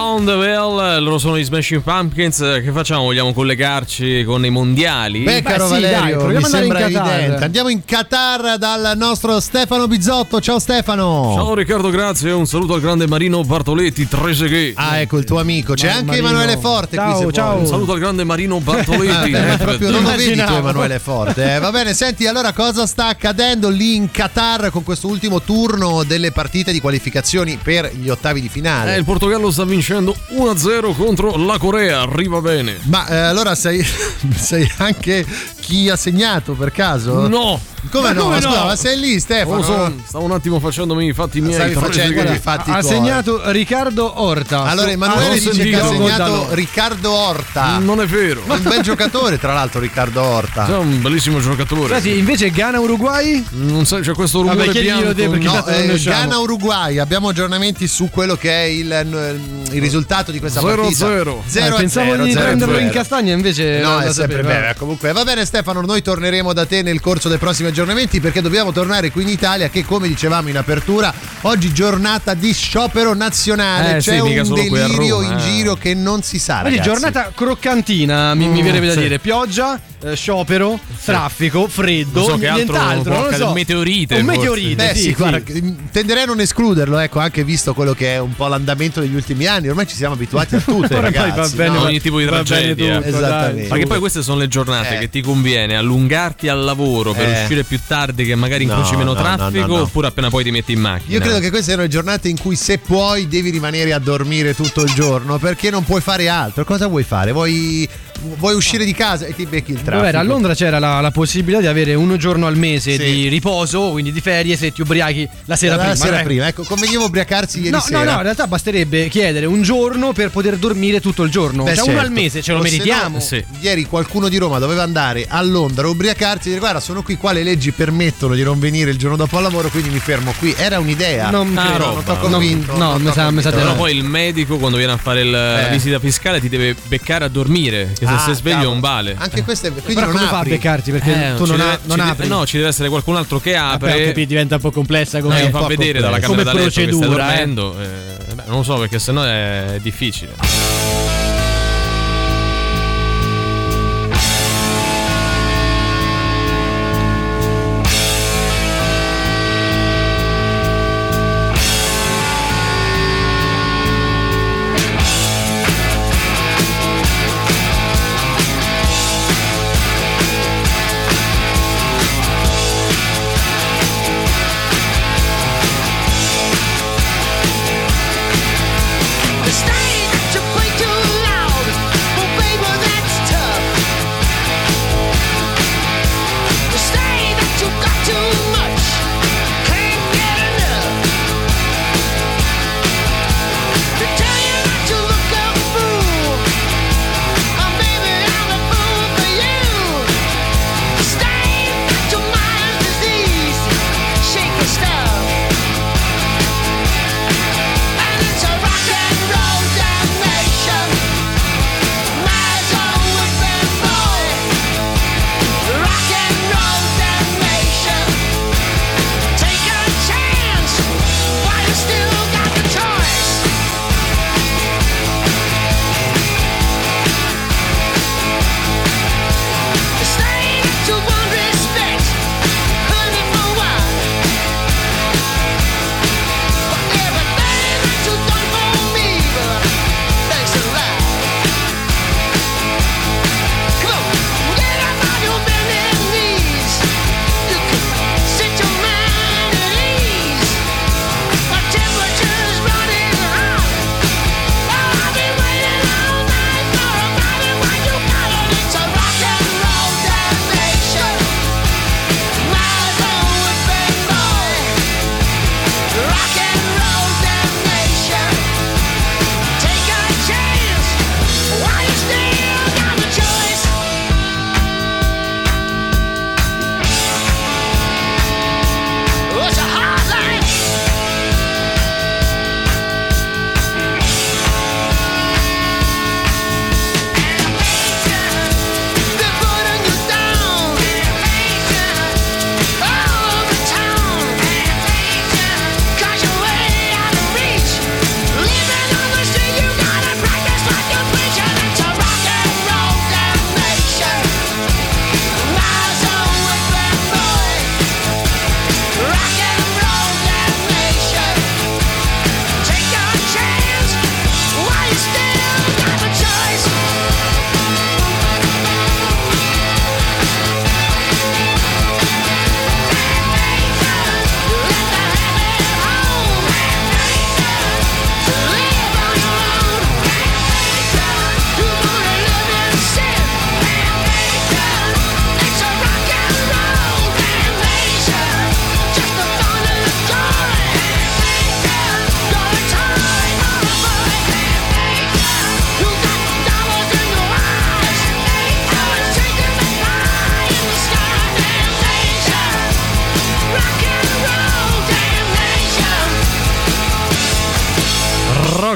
Beyond the Veil, loro sono gli Smashing Pumpkins. Che facciamo? Vogliamo collegarci con i mondiali? Beh, caro sì, dai, Valerio, proviamo mi sembra in Qatar. evidente. Andiamo in Qatar dal nostro Stefano Bizzotto. Ciao Stefano. Ciao Riccardo, grazie. Un saluto al grande Marino Bartoletti, Treseghe. Ah, ecco il tuo amico. C'è Ma- anche Marino. Emanuele Forte Ciao, qui. se ciao. Un saluto al grande Marino Bartoletti. Eh, proprio non lo vedi tu. Emanuele Forte. eh. Va bene, senti, allora cosa sta accadendo lì in Qatar con questo ultimo turno delle partite di qualificazioni per gli ottavi di Eh, finale? il Portogallo sta vincendo 1-0 contro la Corea. Arriva bene. Ma eh, allora sei, sei anche chi ha segnato per caso? No, Come no? come Ma scusa, no? ma sei lì Stefano? lo so. Stavo un attimo facendomi i fatti miei. Stavi facendo i fatti ha tuoi. segnato Riccardo Orta. Allora Emanuele ah, dice che ha segnato. Riccardo Orta. Non è vero. Un bel giocatore, tra l'altro, Riccardo Orta. È un bellissimo giocatore. Senti, invece Ghana-Uruguay? Non sai, c'è questo rumore Vabbè, bianco. te, perché No, eh. Ghana-Uruguay, abbiamo aggiornamenti su quello che è il, il risultato di questa 0-0. partita. Eh, 0 Eh, pensavo di prenderlo in castagna, invece. No, è sempre bene. Comunque, va bene, Stefano. Noi torneremo da te nel corso dei prossimi aggiornamenti perché dobbiamo tornare qui in Italia. Che, come dicevamo in apertura, oggi giornata di sciopero nazionale. Eh, C'è sì, un delirio Roma, in eh. giro che non si sa. Quindi ragazzi. giornata croccantina, mi, mi verrebbe da sì. dire. Pioggia, eh, sciopero, traffico, freddo, Non so che altro nient'altro. Non so. Meteorite, Un meteorite, Beh, sì, sì, guarda, tenderei a non escluderlo, ecco, anche visto quello che è un po' l'andamento degli ultimi anni. Ormai ci siamo abituati a tutto, ragazzi. va bene, no? ogni tipo di tragedia. tutto, Esattamente. che poi queste sono le giornate Eh. che ti conviene allungarti al lavoro per Eh. uscire più tardi che magari No, incroci meno no, no, traffico no, no. oppure appena poi ti metti in macchina. Io credo che queste erano le giornate in cui se puoi devi rimanere a dormire tutto il giorno perché non puoi fare altro. Cosa vuoi fare? Vuoi, vuoi uscire di casa e ti becchi il traffico? Dov'era? A Londra c'era la, la possibilità di avere un giorno al mese Sì. di riposo, quindi di ferie, se ti ubriachi la sera la prima. sera eh. prima. Ecco, conveniva ubriacarsi ieri No, sera. no, no, in realtà basterebbe chiedere un giorno per poter dormire tutto il giorno. Beh, cioè certo. uno al mese, ce lo O se meritiamo. no, Sì. Ieri qualcuno di Roma doveva andare a Londra a ubriacarsi e dire guarda sono qui qua le leggi permettono di non venire il giorno dopo al lavoro quindi mi fermo qui. Era un'idea. Non Ah, credo, roba. non t'ho non- convinto. no, non mi sa, mi sa Però no. poi il medico quando viene a fare il- la Eh. visita fiscale ti deve beccare a dormire, che se Ah, sei sveglio cavolo. non vale. Anche queste quindi Però non come fa a apri. beccarti? Perché Eh, tu non, deve- ha- non apri. No, ci deve essere qualcun altro che Vabbè, apre. capito, diventa un po' complessa come Eh, un fa vedere dalla camera Come da letto che stai procedura, eh. dormendo. eh, beh, non lo so perché sennò è difficile.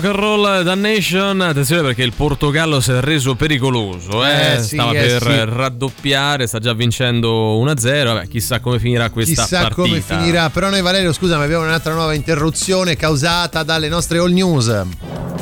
Rock and Roll Damnation, attenzione perché il Portogallo si è reso pericoloso, eh? Eh, sì, stava eh, per sì. raddoppiare, sta già vincendo 1-0, vabbè, chissà come finirà questa Chissà partita. come finirà. Però noi, Valerio, scusa, ma abbiamo un'altra nuova interruzione causata dalle nostre all news.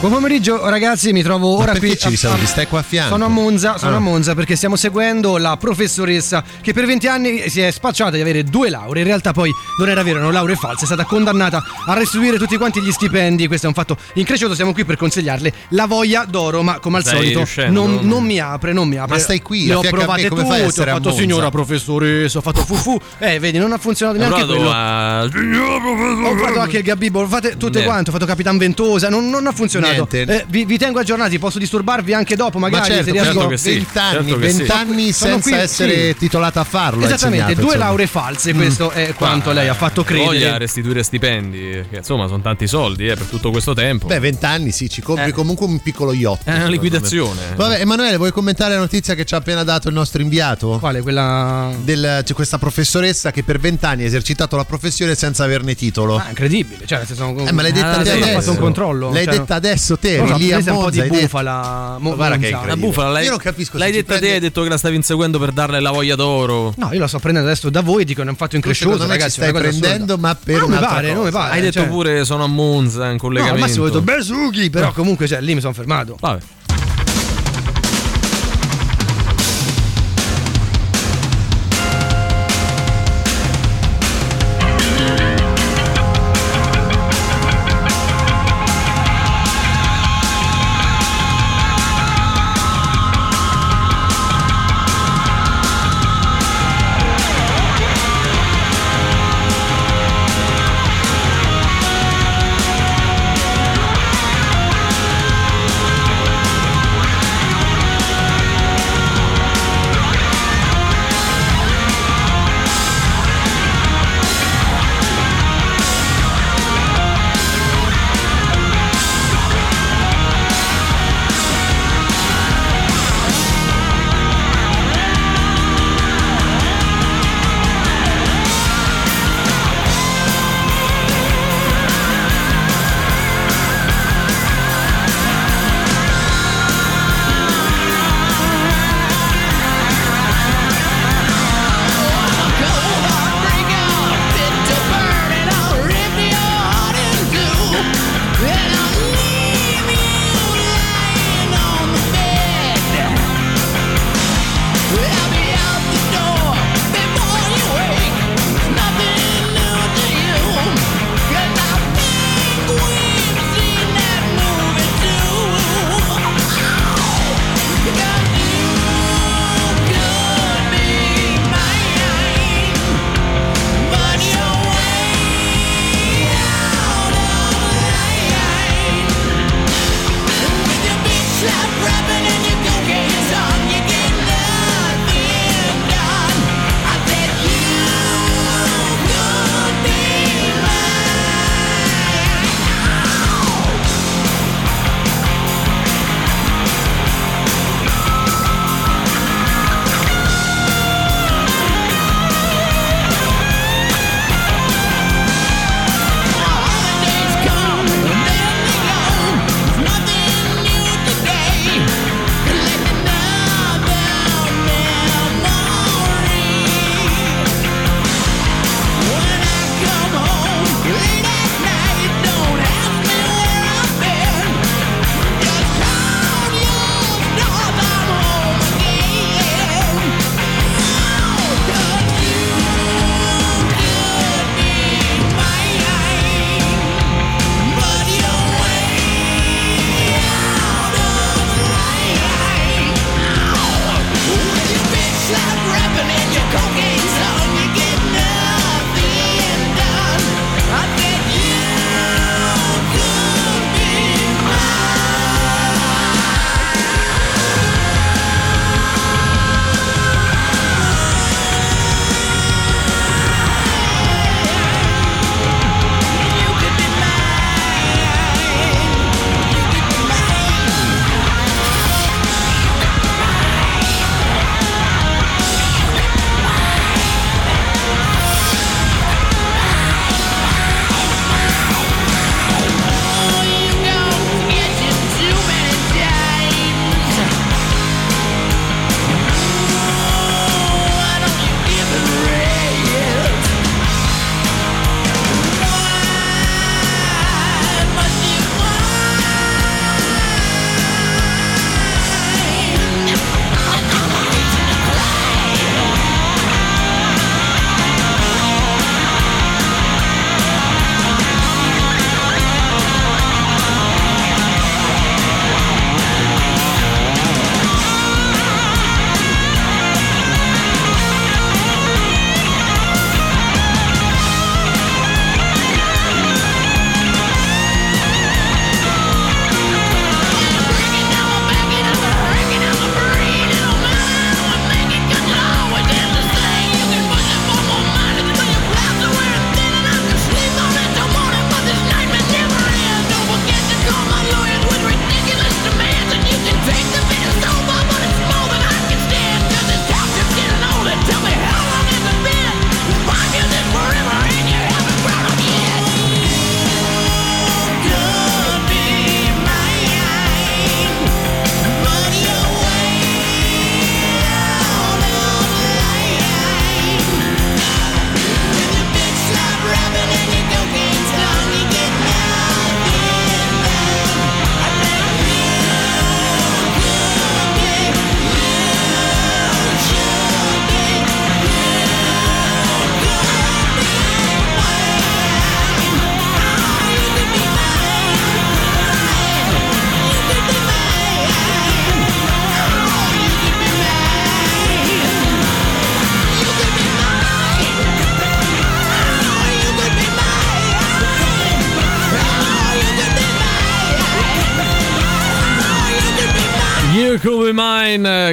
Buon pomeriggio ragazzi, mi trovo ora perché qui ci risaluti? Stai qua a fianco? Sono a Monza, sono Ah. a Monza perché stiamo seguendo la professoressa che per 20 anni si è spacciata di avere due lauree, in realtà poi non era vero, erano lauree false, è stata condannata a restituire tutti quanti gli stipendi, questo è un fatto increscioso, siamo qui per consigliarle la voglia d'oro, ma come al Stai solito riuscendo? non, non mi apre, non mi apre. Ma stai qui, Le ho me, provate a tutte, essere ho a fatto Monza? signora professoressa, ho fatto fufu, eh vedi non ha funzionato Ho neanche quello. a... Ho fatto anche il gabibbo, fate tutte Niente. quante, ho fatto Capitan Ventosa, non, non ha funzionato. Niente. Eh, vi, vi tengo aggiornati, posso disturbarvi anche dopo, magari Ma certo, se riesco. certo che sì. 20 anni, certo che sì. 20 anni Sono senza qui, essere sì. titolata a farlo. Esattamente, due insomma. lauree false, questo è quanto lei ha fatto Voglia credere. restituire stipendi, che insomma sono tanti soldi eh, per tutto questo tempo. Beh, 20 anni sì, ci compri Eh. comunque un piccolo yacht. è una liquidazione. Vabbè, Emanuele, vuoi commentare la notizia che ci ha appena dato il nostro inviato? Quale? Quella. Del- c'è questa professoressa che per 20 anni ha esercitato la professione senza averne titolo. Ah, incredibile, cioè, nel senso, Eh, ma l'hai detta Ah, te sì, adesso. fatto un controllo. L'hai cioè, detta adesso te, non eri so, lì a presa un po' Monza. di bufala. Mo- Guarda che Monza. La bufala, lei, Io non capisco se l'hai detta te, prendi- hai detto che la stavi inseguendo per darle la voglia d'oro. No, io la sto prendendo adesso da voi, dico, è un fatto increscioso, ragazzi. stai prendendo, assurda. ma per mi un'altra pare, non mi pare. Hai detto cioè- pure sono a Monza in No, collegamento. al massimo ho detto Besughi, però comunque cioè, lì mi sono fermato. Vabbè.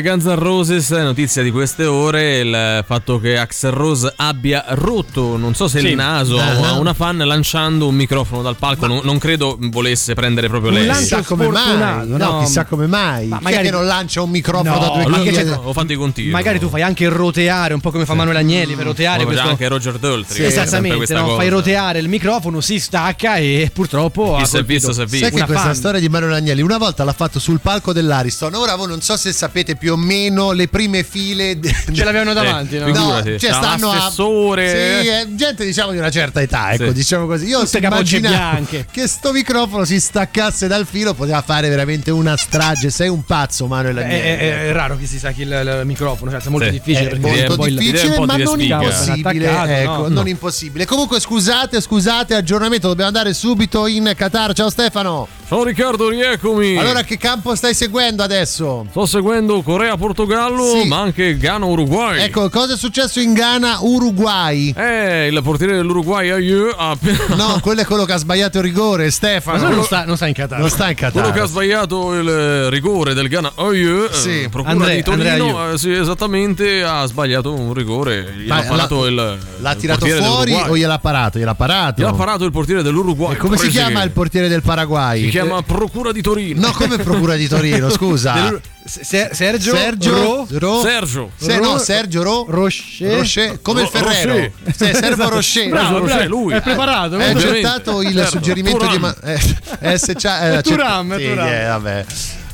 Guns N' Roses, notizia di queste ore, il fatto che Axel Rose abbia rotto, non so se Sì. il naso Ah. a una fan lanciando un microfono dal palco, non, non credo volesse prendere proprio lei. Chissà come mai, no, no. chissà come mai. Ma magari- che non lancia un microfono No, da due che c'è- ho fatto i contigui. Magari tu fai anche roteare, un po' come fa Manuel Agnelli per roteare Come questo. anche Roger Daltrey. Sì, che esattamente, questa no? fai roteare il microfono, si stacca e purtroppo Chi si è visto, si è visto. Sai che una questa fan. storia di Manuel Agnelli una volta l'ha fatto sul palco dell'Ariston. Ora voi non so se sapete più o meno le prime file. de- Ce l'avevano davanti, no? figurati. No, cioè stanno a l'assessore. Sì, eh, gente diciamo di una certa età, ecco, Sì. diciamo così. Io Tutte immaginavo bianche. che sto microfono si staccasse dal filo, poteva fare veramente una strage. Sei un pazzo, Manuel È, Agnelli. è- è raro che si sacchi il, il microfono, cioè è molto Sì. difficile È perché Direi molto un po' di- difficile, direi un po' ma di non sfiga. impossibile. Ecco, no, non no. impossibile. Comunque, scusate, scusate, aggiornamento. Dobbiamo andare subito in Qatar. Ciao Stefano. Ciao Riccardo, rieccomi. Allora, che campo stai seguendo adesso? Sto seguendo Corea-Portogallo, Sì. ma anche Ghana-Uruguay. Ecco, cosa è successo in Ghana, Uruguay? Eh, il portiere dell'Uruguay, Ayew, ha appena... No, quello è quello che ha sbagliato il rigore, Stefano. non sta, non sta in Qatar. Non sta in Quello che ha Qatar. sbagliato il eh, rigore del Ghana Ayew, Sì. eh, procura Andre- di Torino, eh, sì, esattamente, ha sbagliato un rigore. Gli Ma ha parato l'ha- il L'ha il tirato fuori dell'Uruguay. o gliel'ha parato? Gliel'ha parato. Gli ha parato il portiere dell'Uruguay. E come si Presi- chiama il portiere del Paraguay? Si chiama Procura di Torino. No, come Procura di Torino, scusa. Del- Se- Sergio, Sergio Ro- Ro- Sergio. Se- no, Sergio Ro- Rocher. Rocher, come il Ro- Ferrero. Rocher. Sì, Servo Rocher. Bravo, Rocher, bravo, lui. È preparato. Hai eh? Ovviamente. accettato il Certo. suggerimento di. Ma- eh, eh, se c'ha- eh, È accett- Turam, è sì, Turam. eh, vabbè.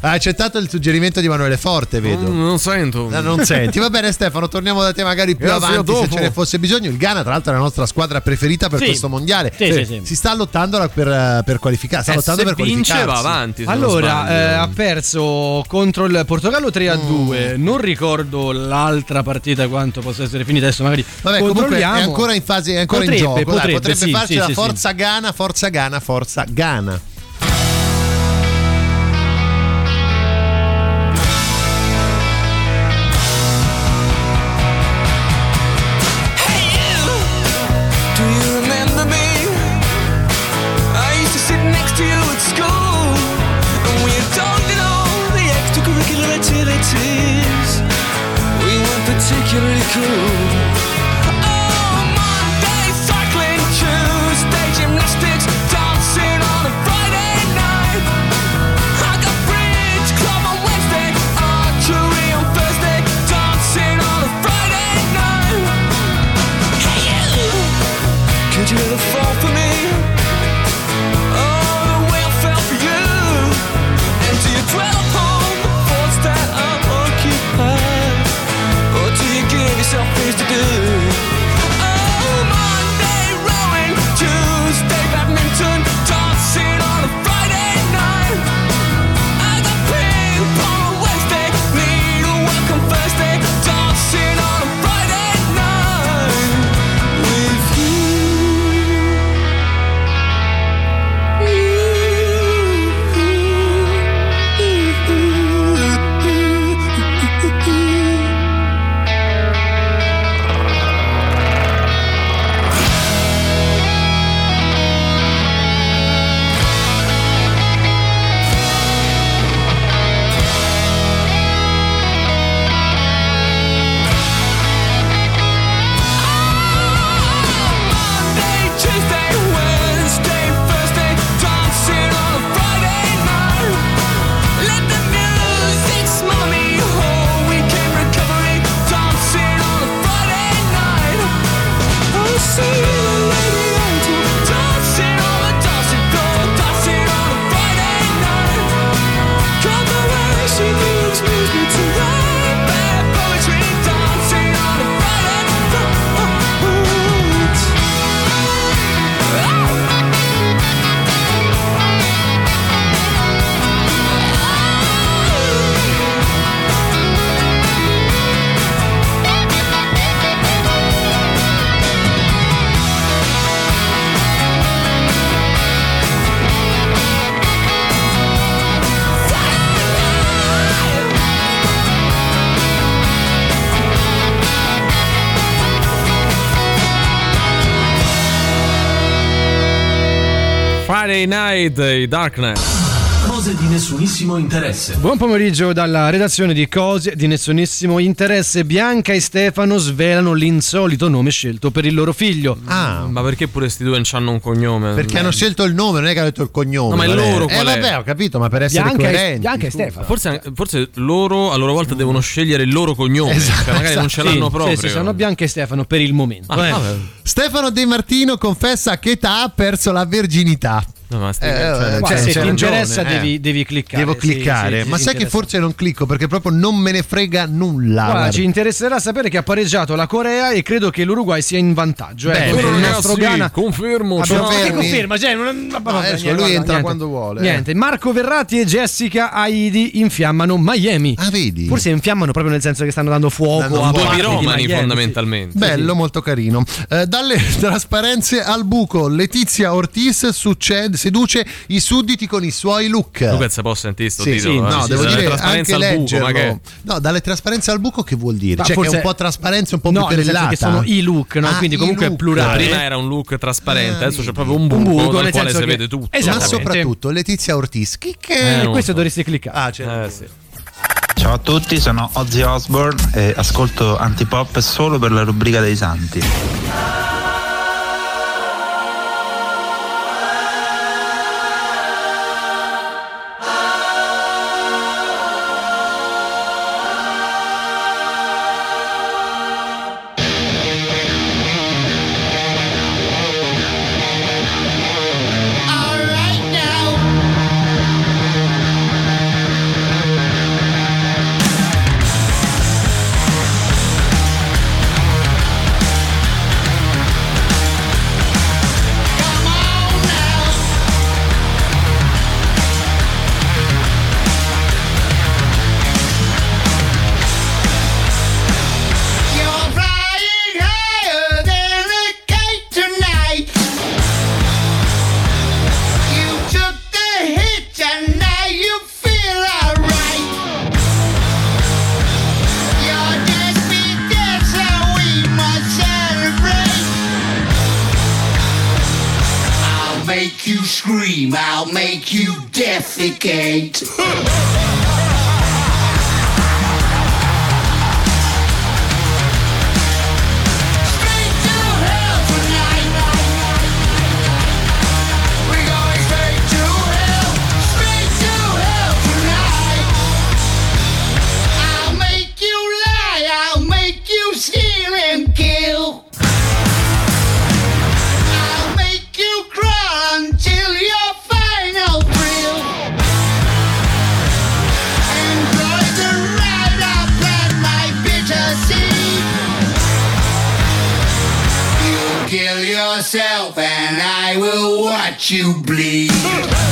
Ha accettato il suggerimento di Emanuele Forte, vedo. Mm, non sento. No, non senti. Va bene, Stefano, torniamo da te magari più Grazie, avanti se ce ne fosse bisogno. Il Ghana, tra l'altro, è la nostra squadra preferita per Sì. questo mondiale. Sì, sì, sì. Si sta lottando per, per qualificare. Sta Eh, lottando se per vince qualificarsi. va avanti. non Allora, eh, ha perso contro il Portogallo 3 a 2. Non ricordo l'altra partita quanto possa essere finita. Adesso magari Vabbè, comunque è ancora in fase, è ancora Potrebbe, in gioco. dai, potrebbe, potrebbe sì, farci sì, la sì, forza Ghana, forza Ghana, forza Ghana. Friday Night, i Darkness. Cose di nessunissimo interesse. Buon pomeriggio dalla redazione di Cose di nessunissimo interesse. Bianca e Stefano svelano l'insolito nome scelto per il loro figlio. Ah, Ma perché pure sti due non hanno un cognome? perché hanno scelto il nome, non è che hanno detto il cognome. No, ma il Valerio. loro Eh qual è? vabbè, ho capito, ma per essere Bianca e, coerenti. Bianca e. Stefano. Forse, forse loro a loro volta devono scegliere il loro cognome. Esatto, cioè magari non ce Sì, l'hanno sì, proprio. sì, sono Bianca e Stefano per il momento. Ah, eh. Stefano De Martino confessa a che età ha perso la verginità. No, ma sti- Eh, cioè, eh, cioè, se ti ragione, interessa eh. devi, devi cliccare. Devo cliccare, sì, ma sì, sai che forse non clicco perché proprio non me ne frega nulla. Guarda, ci interesserà sapere che ha pareggiato la Corea e credo che l'Uruguay sia in vantaggio. Bene, ecco, Però, il nostro Ghana confermo. Abbiamo-. Ma Confermi? conferma? Cioè, non- vabbè, vabbè, adesso niente, lui entra niente. quando vuole, eh. Niente, Marco Verratti e Jessica Aidi infiammano Miami. Ah, vedi? Forse infiammano proprio nel senso che stanno dando fuoco a. Due piromani fondamentalmente. Bello, molto carino. Eh, dalle trasparenze al buco, Letizia Ortiz succede- seduce i sudditi con i suoi look. Tu pensa posso sentire sto Sì, titolo? sì, eh? no, Sì, devo dalle dire anche al buco, leggerlo. ma che No, dalle trasparenze al buco che vuol dire? Ma cioè che è forse- un po' trasparenza, un po' No, più perellata. che sono i look, no? Ah, Quindi comunque è plurale. prima era un look trasparente, Ah, adesso c'è proprio un buco, Un buco, dal nel quale si che- vede tutto. Ma Esattamente. soprattutto Letizia Ortiz. Chi che Eh, lo Questo so. dovresti cliccare. Ah, certo. Eh, sì. Ciao a tutti, sono Ozzy Osbourne e ascolto Antipop solo per la rubrica dei santi. You bleed.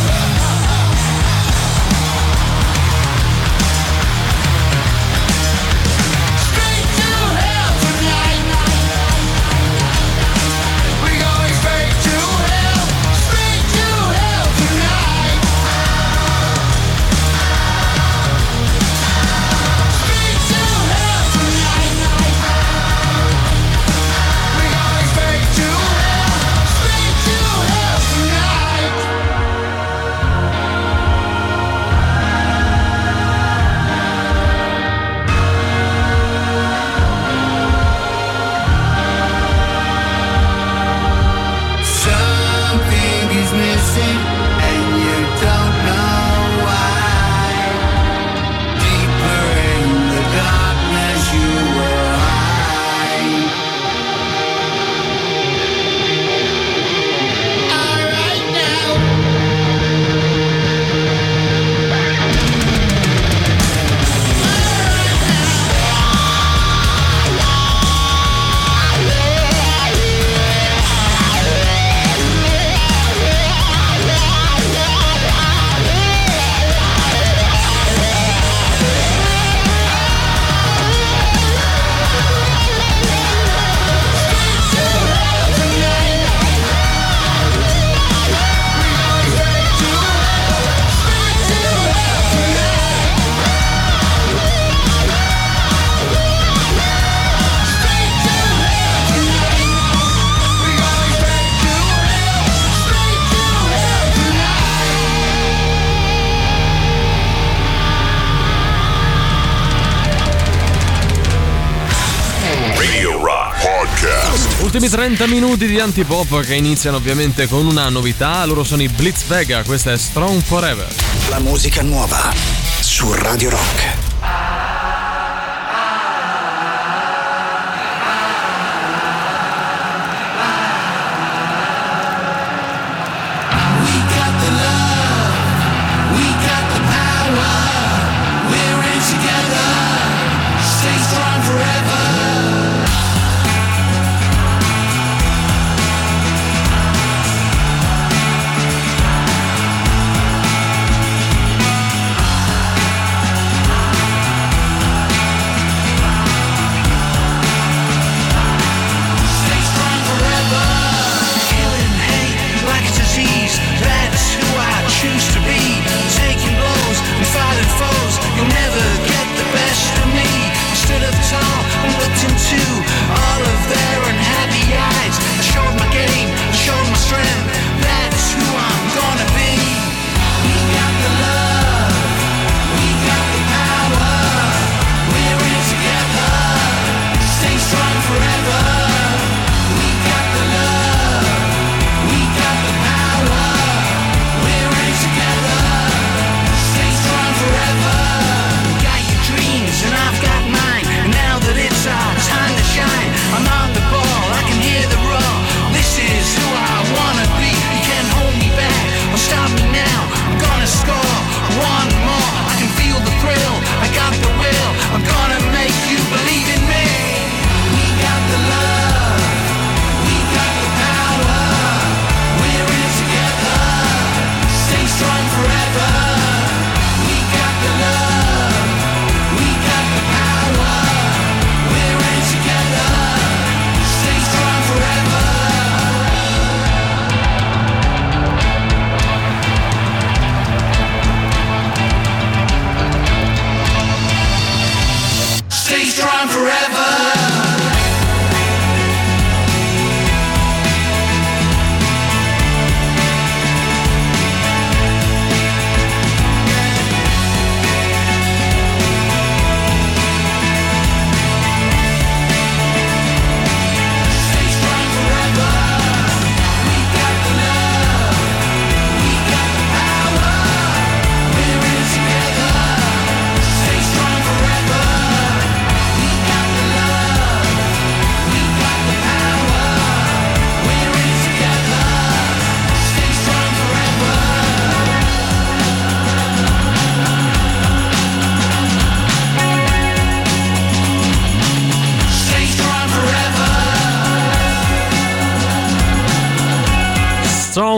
30 minuti di antipop che iniziano ovviamente con una novità. Loro sono i Blitz Vega, questa è Strong Forever. La musica nuova su Radio Rock.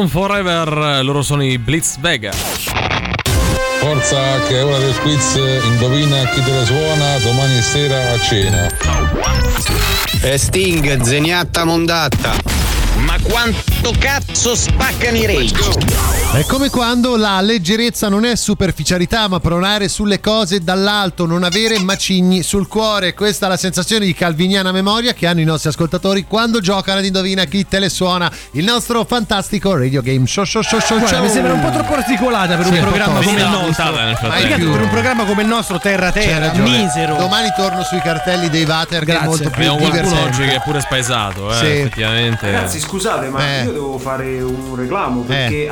Strong Forever, loro sono i Blitz Vega. Forza che è ora del quiz, indovina chi te la suona domani sera a cena. E Sting, zeniatta mondatta. Ma quanto cazzo spaccano i rage? È come quando la leggerezza non è superficialità, ma pronare sulle cose dall'alto, non avere macigni sul cuore. Questa è la sensazione di calviniana memoria che hanno i nostri ascoltatori quando giocano ad Indovina chi te le suona. Il nostro fantastico radio game show show show show. Guarda, show. mi sembra un po' troppo articolata per Sì, un programma come il nostro. Peccato, per un programma come il nostro, terra terra, misero. Domani torno sui cartelli dei Vater che è Grazie. molto più Abbiamo qualcuno oggi che è pure spaesato, eh, Sì. effettivamente. Ragazzi, scusate, ma Eh. io devo fare un reclamo perché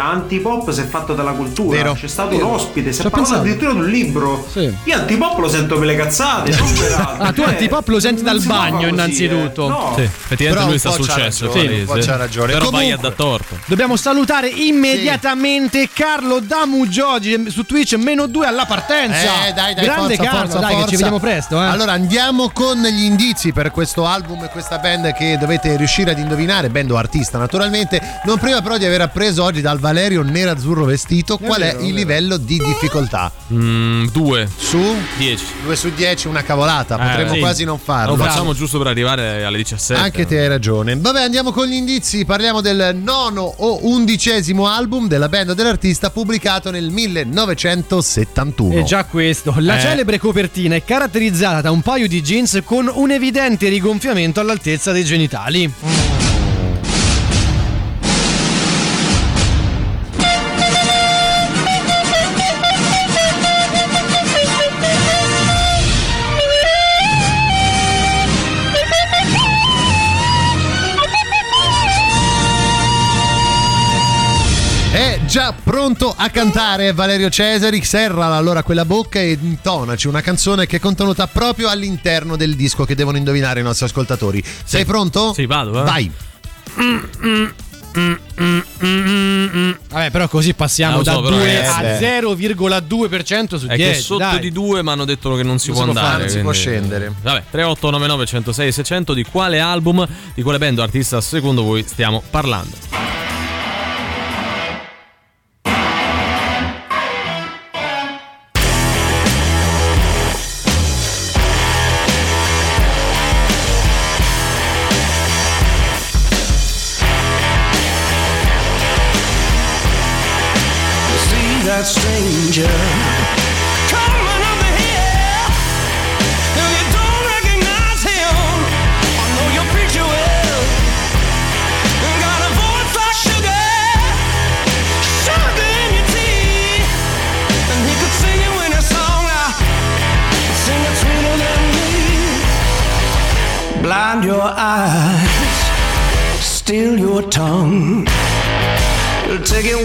Antipop si è fatto della cultura. Vero. C'è stato Vero. un ospite, si è parlato pensato. addirittura di un libro. Sì. Io Antipop lo sento per le cazzate. Ah, tu Cioè, antipop lo senti dal bagno così, innanzitutto. eh. No. Sì, effettivamente lui sta po' sul c'ha cesso, ragione, c'ha. Però vai Comunque- da torto. Dobbiamo salutare immediatamente Carlo Damugiogi su Twitch meno 2 alla partenza. Eh, dai, dai, Grande forza, Carlo, forza, dai, che forza. ci vediamo presto. Eh. Allora andiamo con gli indizi per questo album e questa band che dovete riuscire ad indovinare, band o artista naturalmente. Non prima però di aver appreso oggi dal Valerio Nerazzurro Vestito È qual vero, è il vero. livello di difficoltà. Mm, due. Su 10. 2 su 10, una cavolata, Eh, potremmo sì. quasi non farlo. Lo facciamo giusto per arrivare alle 17. Anche te hai ragione. Vabbè, andiamo con gli indizi. Parliamo del nono o undicesimo album della band o dell'artista pubblicato nel 1971. E già questo, la Eh. celebre copertina è caratterizzata da un paio di jeans con un evidente rigonfiamento all'altezza dei genitali. Pronto a cantare Valerio Cesari, serra allora quella bocca e intonaci una canzone che è contenuta proprio all'interno del disco che devono indovinare i nostri ascoltatori. Sei pronto? Sì, vado. eh. Vai. Vabbè, però così passiamo Ah, lo da so, però 2 è- a eh. 0,2% su È 10. che sotto dai. di due mi hanno detto che non si Non può si può andare. fare, non si può scendere. Vabbè, 3899 106 600 di quale album, di quale band o artista secondo voi stiamo parlando?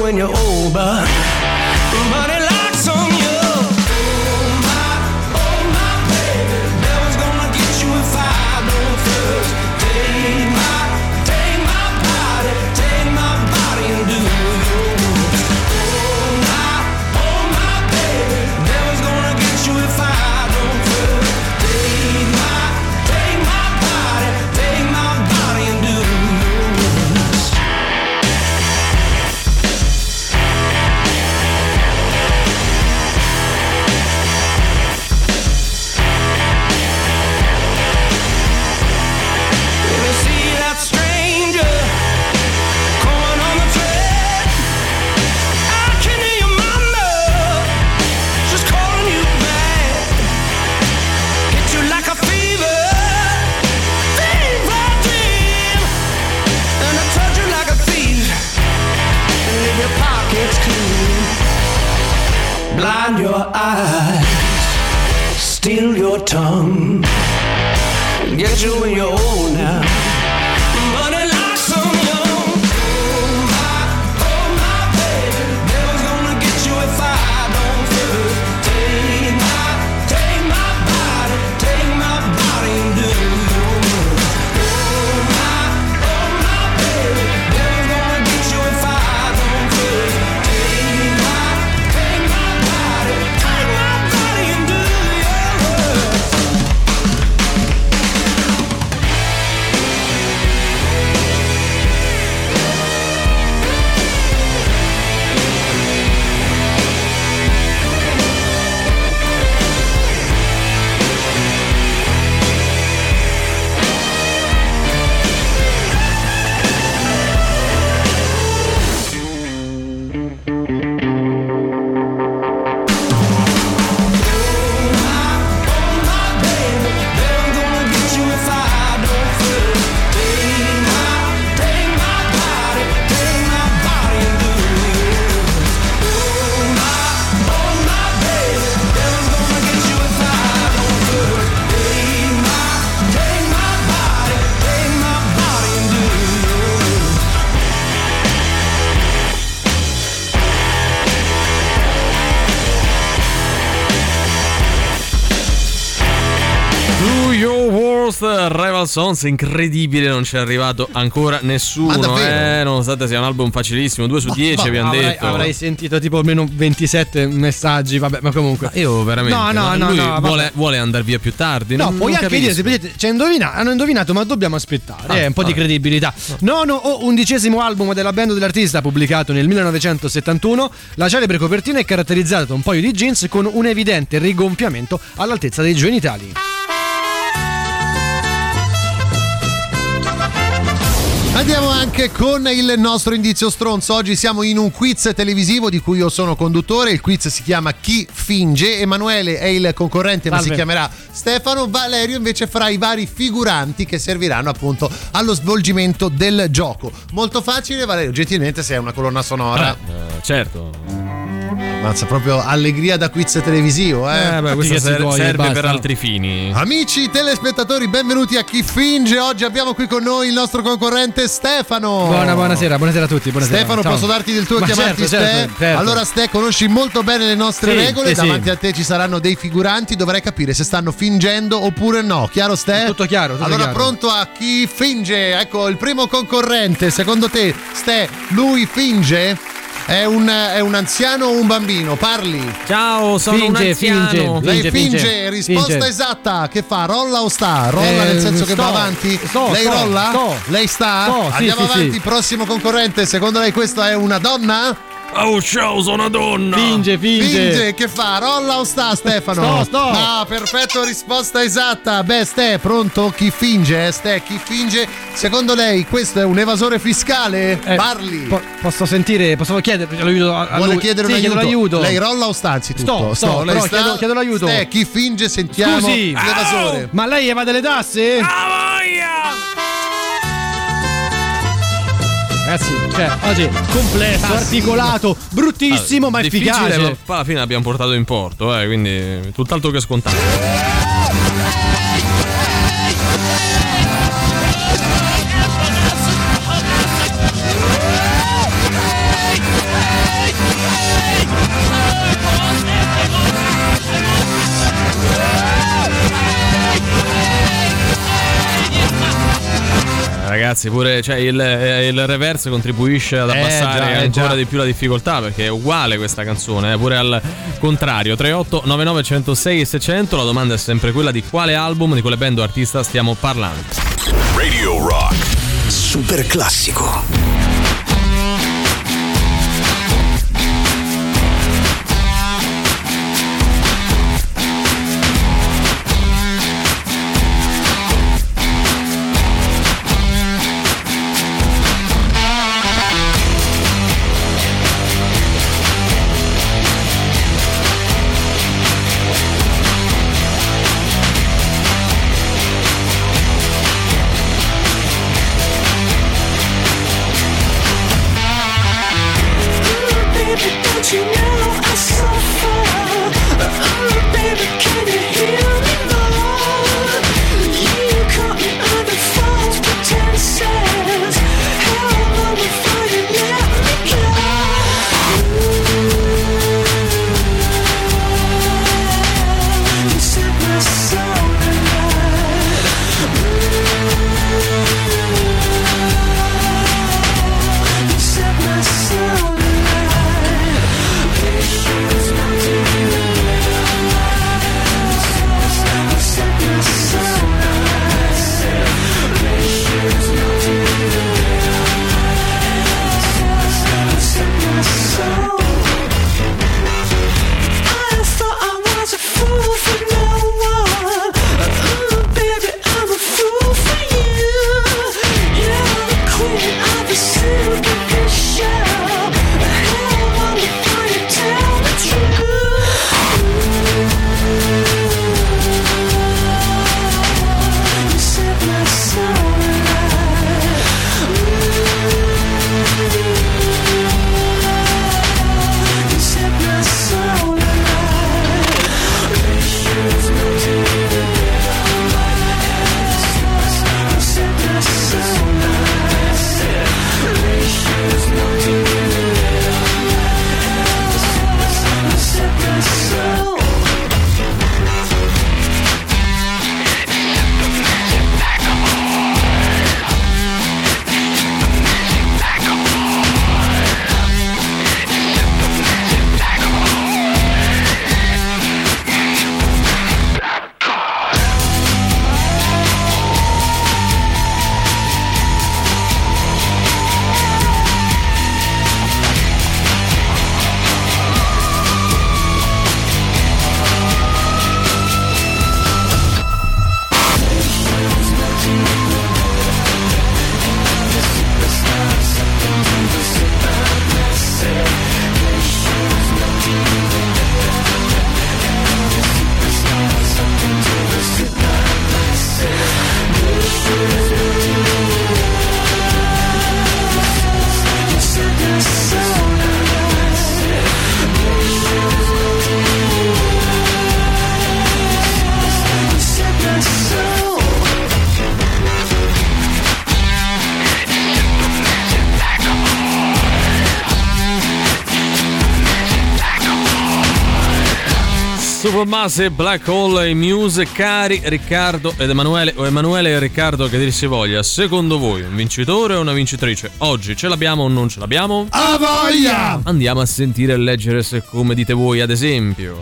When you're old, Sons, incredibile, non c'è arrivato ancora nessuno. Ma? Eh, nonostante sia un album facilissimo, 2 su 10 Ma abbiamo avrai, detto. avrai sentito tipo almeno 27 messaggi, vabbè, ma comunque. Io veramente. No, no, no, lui no, vuole, vuole andare via più tardi. No, non, puoi non anche dire, capisco. semplicemente, ci hanno indovinato, hanno indovinato, ma dobbiamo aspettare. Ah, eh, un po' di vabbè. credibilità. Nono o undicesimo album della band dell'artista, pubblicato nel 1971. La celebre copertina è caratterizzata da un paio di jeans con un evidente rigonfiamento all'altezza dei genitali. Andiamo anche con il nostro indizio stronzo. Oggi siamo in un quiz televisivo di cui io sono conduttore. Il quiz si chiama Chi finge. Emanuele è il concorrente, ma Salve. si chiamerà Stefano. Valerio invece farà i vari figuranti che serviranno appunto allo svolgimento del gioco. Molto facile, Valerio. Gentilmente sei una colonna sonora. Eh, certo. Mazza, proprio allegria da quiz televisivo, eh. Eh, beh, questo ser- serve per altri fini. Amici telespettatori, benvenuti a Chi Finge. Oggi abbiamo qui con noi il nostro concorrente Stefano. Buona, buonasera, buonasera a tutti. Buonasera. Stefano, Ciao. posso darti del tuo Ma chiamarti certo, Ste? certo, certo. Allora, Ste, conosci molto bene le nostre Sì, regole. sì, sì. Davanti a te ci saranno dei figuranti. Dovrai capire se stanno fingendo oppure no. Chiaro, Ste? Tutto chiaro, tutto allora, chiaro. pronto a chi finge? Ecco, il primo concorrente. Secondo te, Ste, lui finge? È un, è un anziano o un bambino? Parli. Ciao, sono Finge, un anziano. finge. Lei Finge, finge, risposta Finge. esatta. Che fa? Rolla o sta? Rolla Eh, nel senso che sto, va avanti? sto, Lei sto, rolla? sto. Lei sta? Sto, sì, Andiamo sì, avanti, sì. prossimo concorrente. Secondo lei questa è una donna? Oh, ciao, sono una donna. Finge, finge. Finge, che fa? Rolla o sta Stefano? Sto, sto. Ah, perfetto, risposta esatta. Beh, Ste, pronto? Chi finge? Ste, chi finge? Secondo lei questo è un evasore fiscale? Eh, Parli. po- posso sentire, posso chiedere l'aiuto a a Vuole lui? chiedere Sì, un aiuto? l'aiuto. Lei rolla o sta anzitutto? Sto, sto, lei però chiedo- chiedo l'aiuto. Ste, chi finge? Sentiamo Scusi. l'evasore. Ma lei evade le tasse? Ragazzi, cioè, oggi complesso, articolato, bruttissimo, ma Difficile, efficace. ma poi alla fine l'abbiamo portato in porto, eh, quindi tutt'altro che scontato. Ragazzi, pure cioè, il, eh, il reverse contribuisce ad Eh, abbassare già, eh, ancora già. di più la difficoltà perché è uguale questa canzone, eh, pure al contrario. 38 99 106 e 600. La domanda è sempre quella di quale album, di quale band o artista stiamo parlando. Radio Rock. Super classico. Supermassive Black Hole e Muse, cari Riccardo ed Emanuele, o Emanuele e Riccardo che dir si voglia, secondo voi un vincitore o una vincitrice? Oggi ce l'abbiamo o non ce l'abbiamo? A voglia! Andiamo a sentire e leggere se come dite voi, ad esempio.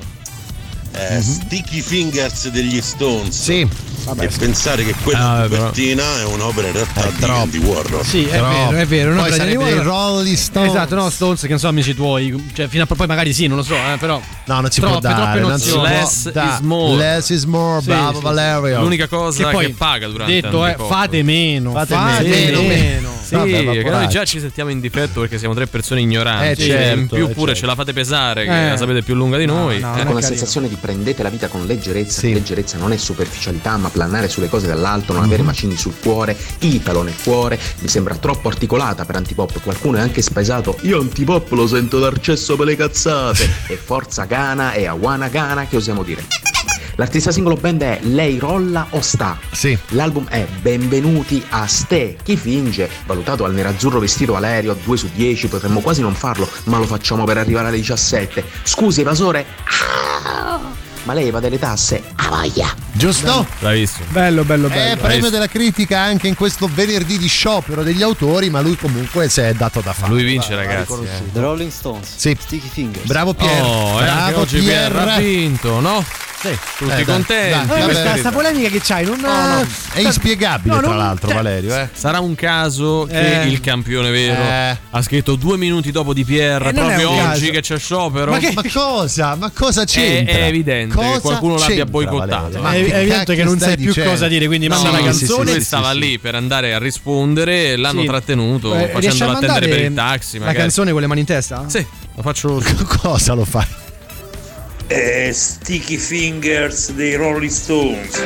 Eh, Sticky Fingers degli Stones. Sì. E pensare che quella Ah, però- copertina è un'opera in realtà di Andy Warhol. Sì, è Troppo. vero, è vero. Poi sarebbe i Rolling Stones. Esatto, no, Stones che non so, amici tuoi. Cioè, fino a poi magari sì, non lo so, eh, però. No, non si troppe, può dare. non si. Less dare. is more. Less is more, Sì, bravo sì, Valerio. L'unica cosa Che che, poi, paga durante Detto è, fate meno. Fate Fate, meno. meno. Sì, noi già ci sentiamo in difetto perché siamo tre persone ignoranti. Eh, certo, in più eh, pure certo. ce la fate pesare, che Eh. la sapete più lunga di noi. no, Eh. non con la carino. sensazione di prendete la vita con leggerezza, Sì. leggerezza non è superficialità, ma plannare sulle cose dall'alto, non avere macini sul cuore, Italo nel cuore, mi sembra troppo articolata per antipop. Qualcuno è anche spaesato. Io antipop lo sento dar cesso per le cazzate. e forza Gana e Awana Gana, che osiamo dire? L'artista singolo band è Lei rolla o sta? Sì. L'album è Benvenuti a Ste. Chi finge? Valutato al nerazzurro vestito Valerio 2 su 10, potremmo quasi non farlo, ma lo facciamo per arrivare alle 17. Scusi, evasore? Ah! Ma lei evade le tasse? A voglia! Giusto? Bravissimo. Bello, bello, È bello. premio della critica anche in questo venerdì di sciopero degli autori, ma lui comunque si è dato da fare. Lui vince, ragazzi. eh. The Rolling Stones. Sì. Sticky Fingers. Bravo Pier. Oh, e anche Bravo oggi Pierre ha vinto, no? Sì. Tutti Eh, dai, contenti. dai, Eh, questa sta polemica che c'hai, non. È inspiegabile, No, tra non- l'altro, cioè- Valerio. Eh. Sarà un caso che Eh. il campione vero Eh. ha scritto due minuti dopo di Pierre, Eh, è proprio oggi caso. che c'è sciopero. Ma che- Ma cosa? Ma cosa è, c'entra? è evidente Cosa che qualcuno l'abbia boicottato. Ma è, che è evidente che non sai più dicendo? cosa dire, quindi No, manda la sì, sì, canzone. lui sì, stava sì. lì per andare a rispondere e l'hanno Sì. trattenuto Eh, facendolo attendere per il taxi. La canzone con le mani in testa? Sì, lo faccio. Cosa lo fai? Eh, Sticky Fingers dei Rolling Stones.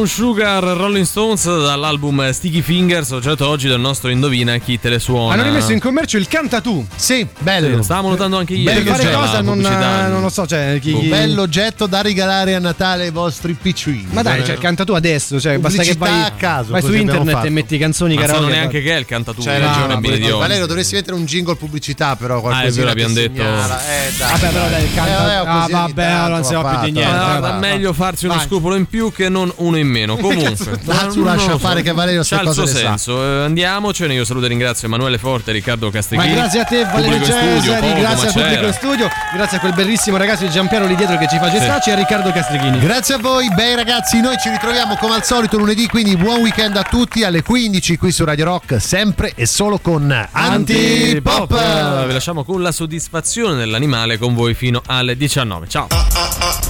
Brown Sugar Rolling Stones dall'album Sticky Fingers, oggetto oggi del nostro Indovina chi te le suona. Hanno rimesso in commercio il Cantatù. Sì, bello. Sì, stavamo notando anche ieri. Per fare cosa non, pubblicità. non lo so, cioè, chi, Un bello oggetto da regalare a Natale ai vostri piccini. Ma dai, c'è il Cantatù adesso, cioè, basta che vai, a caso, vai su internet e metti canzoni Ma sanno karaoke. neanche che è il cantatore. C'hai dei ragione, oggi. Valerio, dovresti mettere un jingle pubblicità, però Ah, è vero, che abbiamo detto. Eh, dai. Vabbè, però dai, il canta- Eh, vabbè, ah, vabbè, allora non si tanto va più di niente. meglio farsi uno scrupolo in più che non uno in meno. Comunque, Lazio non lascia fare che Valerio il cose senso. Eh, andiamocene. Io saluto e ringrazio Emanuele Forte Riccardo Ma Castrichini. grazie a te Valerio Cesari, grazie pubblico c'era. in studio, grazie a quel bellissimo ragazzo di Giampiero lì dietro che ci fa gestacci e a Riccardo Castrichini. Grazie a voi, bei ragazzi, noi ci ritroviamo come al solito lunedì, quindi buon weekend a tutti alle 15 qui su Radio Rock, sempre e solo con Antipop. Eh, Vi lasciamo con la soddisfazione dell'animale con voi fino alle 19. Ciao.